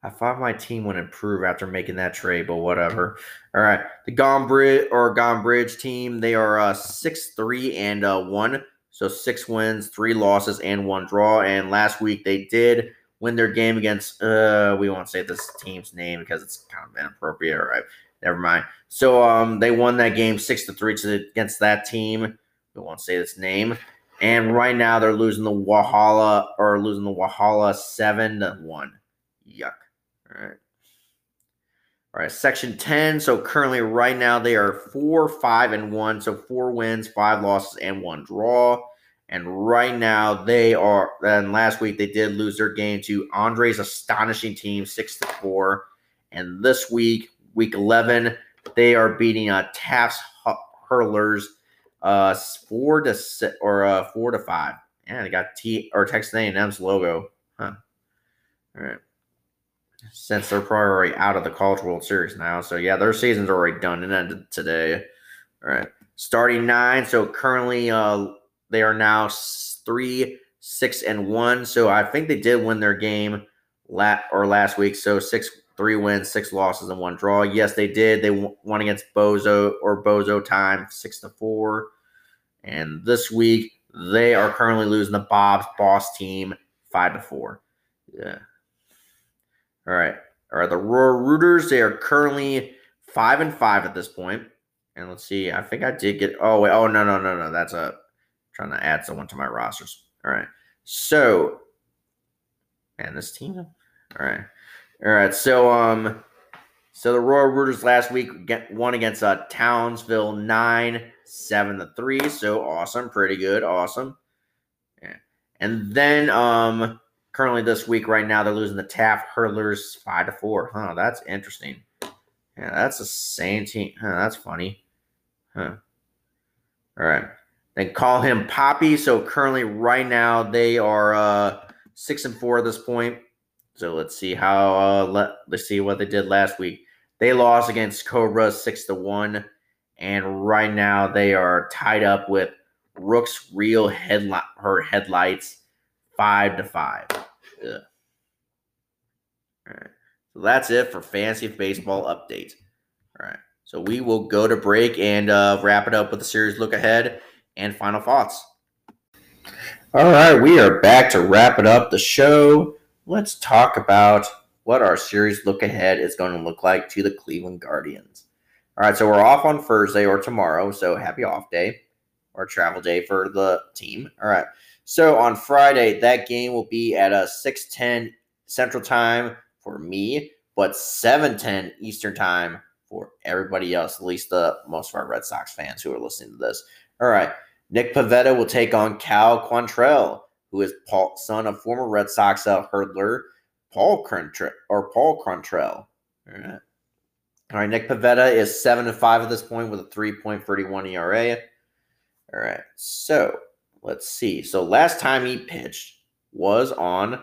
A: I thought my team would improve after making that trade, but whatever. All right, the Gone Bridge or Gone Bridge team they are uh, six three and uh, one. So six wins, three losses, and one draw. And last week they did win their game against uh we won't say this team's name because it's kind of inappropriate. All right. Never mind. So um they won that game six to three against that team. We won't say this name. And right now they're losing the Wahala or losing the Wahala seven to one. Yuck. All right. All right, section 10. So currently, right now, they are four, five, and one. So four wins, five losses, and one draw. And right now, they are. Then last week, they did lose their game to Andre's astonishing team, six to four. And this week, week 11, they are beating uh, Taft's Hurlers uh, four to six, or uh, four to five. Yeah, they got T or Texas A&M's logo. Huh. All right since they're probably out of the College World Series now. So yeah, their season's already done and ended today. All right, starting nine. So currently, uh, they are now three, six, and one. So I think they did win their game lat or last week. So six, three wins, six losses, and one draw. Yes, they did. They won against Bozo or Bozo time, six to four. And this week they are currently losing the Bob's Boss team five to four. Yeah. All right. All right. The Roar Rooters, they are currently five and five at this point. And let's see. I think I did get. Oh wait. Oh no no no no. That's a trying to add someone to my rosters. All right. So, and this team. All right. All right. So um, so the Royal Rooters last week get won against uh Townsville nine seven to three. So awesome. Pretty good. Awesome. Yeah. And then um currently this week right now they're losing the Taft Hurlers five to four. Huh, that's interesting. Yeah, that's the same team. Huh, that's funny. Huh. All right. Then call him Poppy. So currently right now they are uh six and four at this point. So let's see how uh let let's see what they did last week. They lost against Cobra six to one. And right now they are tied up with Rook's real headlight her headlights five to five. Yeah. All right. So that's it for fantasy baseball update. All right. So we will go to break and uh, wrap it up with a series look ahead and final thoughts. All right, we are back to wrap it up the show. Let's talk about what our series look ahead is going to look like to the Cleveland Guardians. All right, so we're off on Thursday or tomorrow, so happy off day or travel day for the team. All right. So on Friday, that game will be at uh, a 6:10 Central Time for me, but 7:10 Eastern Time for everybody else, at least the most of our Red Sox fans who are listening to this. All right. Nick Pivetta will take on Cal Quantrill, who is Paul, son of former Red Sox uh, hurdler Paul Quantrill or Paul Quantrill. All right. All right, Nick Pivetta is seven and five at this point with a 3.31 ERA. All right, so let's see. So last time he pitched was on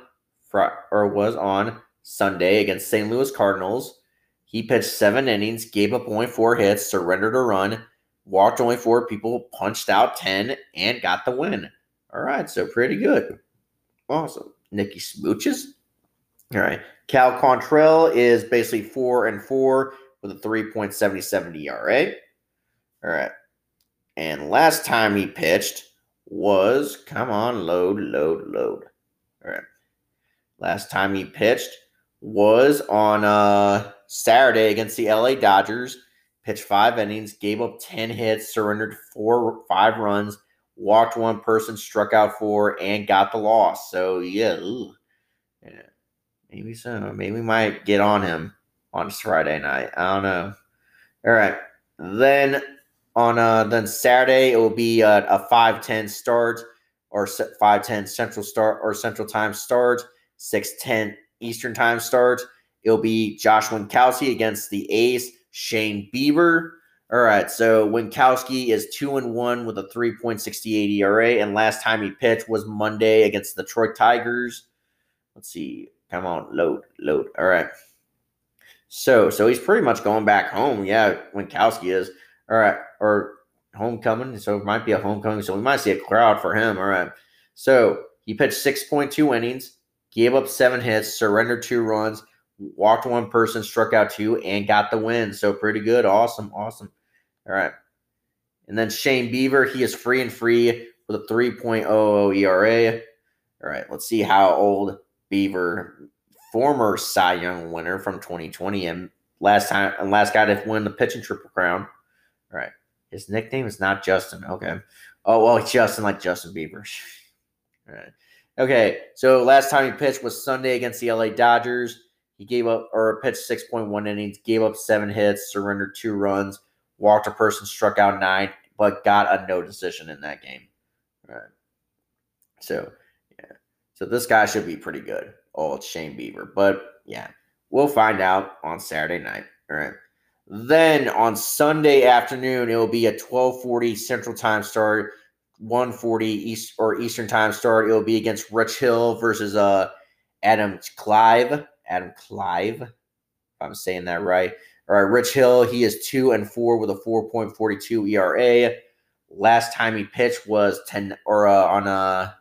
A: Friday or was on Sunday against St. Louis Cardinals. He pitched seven innings, gave up only four hits, surrendered a run, walked only four people, punched out 10, and got the win. All right, so pretty good. Awesome. Nicky Smooches. All right. Cal Quantrill is basically four and four with a 3.77 ERA. All right. And last time he pitched was, come on, load, load, load. All right. Last time he pitched was on uh, Saturday against the LA Dodgers. Pitched five innings, gave up 10 hits, surrendered four, five runs, walked one person, struck out four, and got the loss. So, yeah, yeah maybe so. Maybe we might get on him on Friday night. I don't know. All right. Then on uh then Saturday it will be a, a 510 start or 510 central start or central time start, 610 Eastern time start. It'll be Josh Winckowski against the ace Shane Bieber. All right, so Winckowski is two and one with a 3.68 ERA, and last time he pitched was Monday against the Detroit Tigers. Let's see. Come on, load, load. All right. So, so he's pretty much going back home. Yeah, Winckowski is. All right, or homecoming. So it might be a homecoming. So we might see a crowd for him. All right. So he pitched 6.2 innings, gave up seven hits, surrendered two runs, walked one person, struck out two, and got the win. So pretty good. Awesome. Awesome. All right. And then Shane Bieber, he is free and free with a 3.00 ERA. All right. Let's see how old Bieber, former Cy Young winner from 2020 and last time and last guy to win the pitching triple crown. All right. His nickname is not Justin. Okay. Oh well, <laughs> Justin like Justin Bieber. All right. Okay. So last time he pitched was Sunday against the LA Dodgers. He gave up or pitched 6.1 innings, gave up seven hits, surrendered two runs, walked a person, struck out nine, but got a no decision in that game. Right. So yeah. So this guy should be pretty good oh, it's Shane Bieber. But yeah, we'll find out on Saturday night. All right. Then on Sunday afternoon, it will be a 1240 Central Time start, 140 East or Eastern Time start. It will be against Rich Hill versus uh Adam Clive. Adam Clive, if I'm saying that right. All right, Rich Hill, he is two and four with a 4.42 ERA. Last time he pitched was 10 or uh, on uh,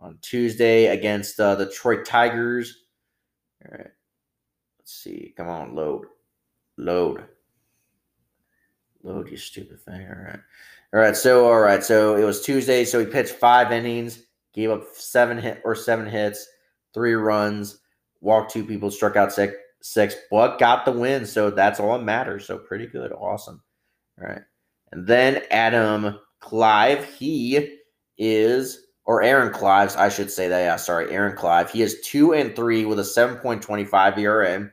A: on Tuesday against uh, the Detroit Tigers. All right. Let's see. Come on, load. Load. Load, you stupid thing. All right. All right. So, all right. So it was Tuesday. So he pitched five innings, gave up seven hit or seven hits, three runs, walked two people, struck out six, six, but got the win. So that's all that matters. So pretty good. Awesome. All right. And then Adam Clive, he is or Aaron Clives, I should say that. Yeah, sorry, Aaron Clive. He is two and three with a 7.25 ERA.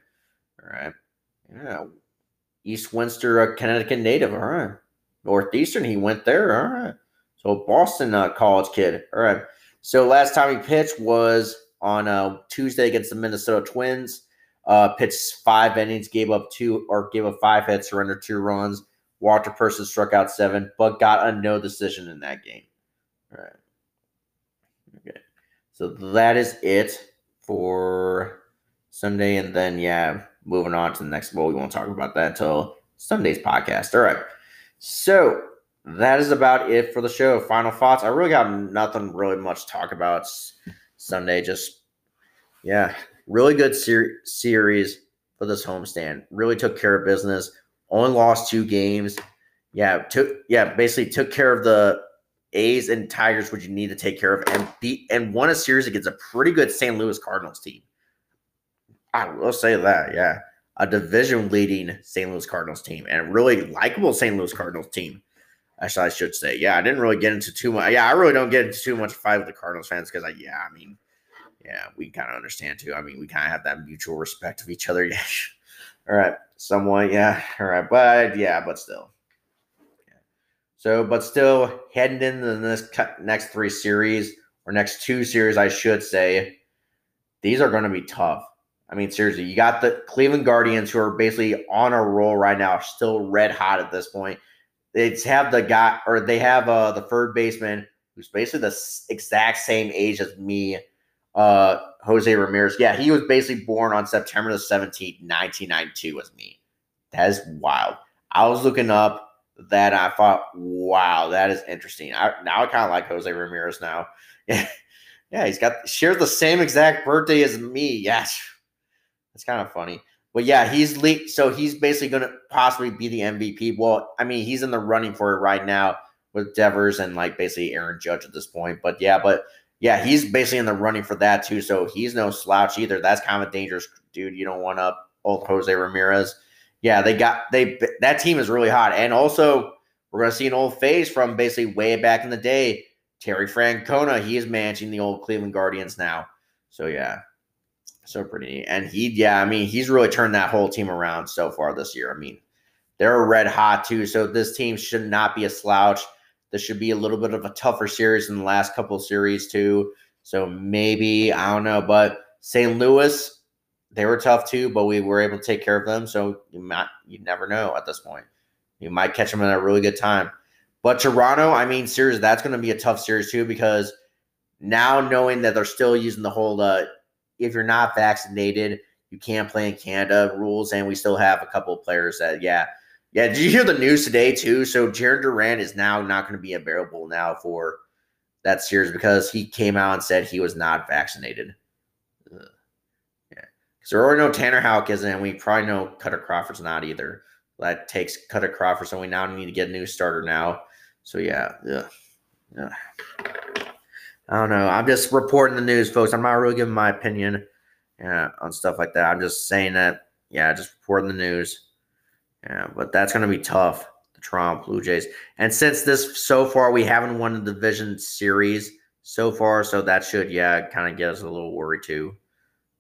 A: All right. Yeah. East Windsor, a Connecticut native. All right. Northeastern, he went there. All right. So Boston uh, college kid. All right. So last time he pitched was on uh, Tuesday against the Minnesota Twins. Uh, pitched five innings, gave up two or gave up five hits, surrendered two runs. Walter Person struck out seven, but got a no decision in that game. All right. Okay. So that is it for Sunday. And then, yeah, moving on to the next bowl. We won't talk about that until Sunday's podcast. All right. So that is about it for the show. Final thoughts. I really got nothing really much to talk about Sunday. Just, yeah, really good ser- series for this homestand. Really took care of business. Only lost two games. Yeah, took yeah, basically took care of the A's and Tigers would you need to take care of and beat and won a series against a pretty good St. Louis Cardinals team. I will say that, yeah. A division leading St. Louis Cardinals team and a really likable St. Louis Cardinals team. I should say, yeah, I didn't really get into too much. Yeah, I really don't get into too much fight with the Cardinals fans because, I, yeah, I mean, yeah, we kind of understand too. I mean, we kind of have that mutual respect of each other. <laughs> Yeah. All right. Somewhat. Yeah. All right. But yeah, but still. Yeah. So, but still heading into this next three series or next two series, I should say, these are going to be tough. I mean, seriously, you got the Cleveland Guardians who are basically on a roll right now, still red hot at this point. They have the guy, or they have uh, the third baseman who's basically the exact same age as me uh, Jose Ramirez. Yeah, he was basically born on September the 17th, 1992, as me. That is wild. I was looking up that I thought, wow, that is interesting. I, now I kind of like Jose Ramirez now. <laughs> Yeah, he's got shares the same exact birthday as me. Yes, that's kind of funny. But yeah, he's leaked, so he's basically going to possibly be the MVP. Well, I mean, he's in the running for it right now with Devers and like basically Aaron Judge at this point. But yeah, but yeah, he's basically in the running for that too. So he's no slouch either. That's kind of a dangerous dude. You don't want up old Jose Ramirez. Yeah, they got they that team is really hot. And also we're gonna see an old face from basically way back in the day. Terry Francona, he is managing the old Cleveland Guardians now. So yeah. So pretty neat. And he, yeah, I mean, he's really turned that whole team around so far this year. I mean, they're red hot too. So this team should not be a slouch. This should be a little bit of a tougher series than the last couple series too. So maybe I don't know, but St. Louis, they were tough too, but we were able to take care of them. So you might, you never know at this point. You might catch them at a really good time. But Toronto, I mean, series that's going to be a tough series too because now knowing that they're still using the whole uh, if you're not vaccinated, you can't play in Canada rules, and we still have a couple of players that yeah yeah, did you hear the news today too? So Jarren Duran is now not going to be available now for that series because he came out and said he was not vaccinated. Ugh. Yeah, because there already know Tanner Houck isn't, and we probably know Kutter Crawford's not either. That takes Kutter Crawford, so we now need to get a new starter now. So yeah, yeah, yeah. I don't know. I'm just reporting the news, folks. I'm not really giving my opinion yeah, on stuff like that. I'm just saying that, yeah, just reporting the news. Yeah, but that's going to be tough. The Toronto Blue Jays, and since this so far we haven't won the division series so far, so that should yeah kind of get us a little worried too.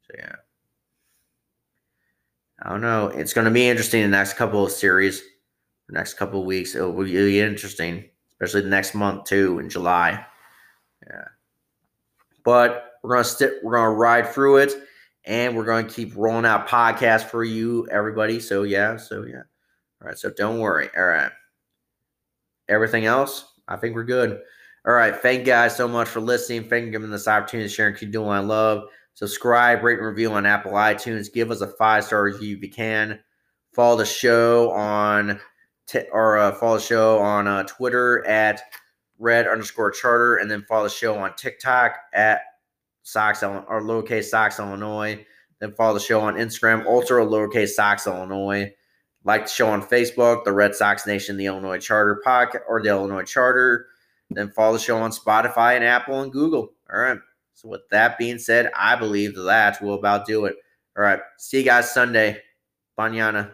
A: So yeah, I don't know. It's going to be interesting the next couple of series, the next couple of weeks. It will be interesting, especially the next month too in July. Yeah, but we're gonna stick. We're gonna ride through it, and we're gonna keep rolling out podcasts for you, everybody. So yeah, so yeah. All right, so don't worry. All right. Everything else, I think we're good. All right. Thank you guys so much for listening. Thank you for giving this opportunity to share and keep doing what I love. Subscribe, rate, and review on Apple iTunes. Give us a five star review if you can. Follow the show on t- or uh, follow the show on uh, Twitter at red underscore charter, and then follow the show on TikTok at Sox or lowercase Sox Illinois. Then follow the show on Instagram, ultra lowercase Sox Illinois. Like the show on Facebook, the Red Sox Nation, the Illinois Charter Podcast, or the Illinois Charter. Then follow the show on Spotify and Apple and Google. All right. So with that being said, I believe that will about do it. All right. See you guys Sunday. Banyana.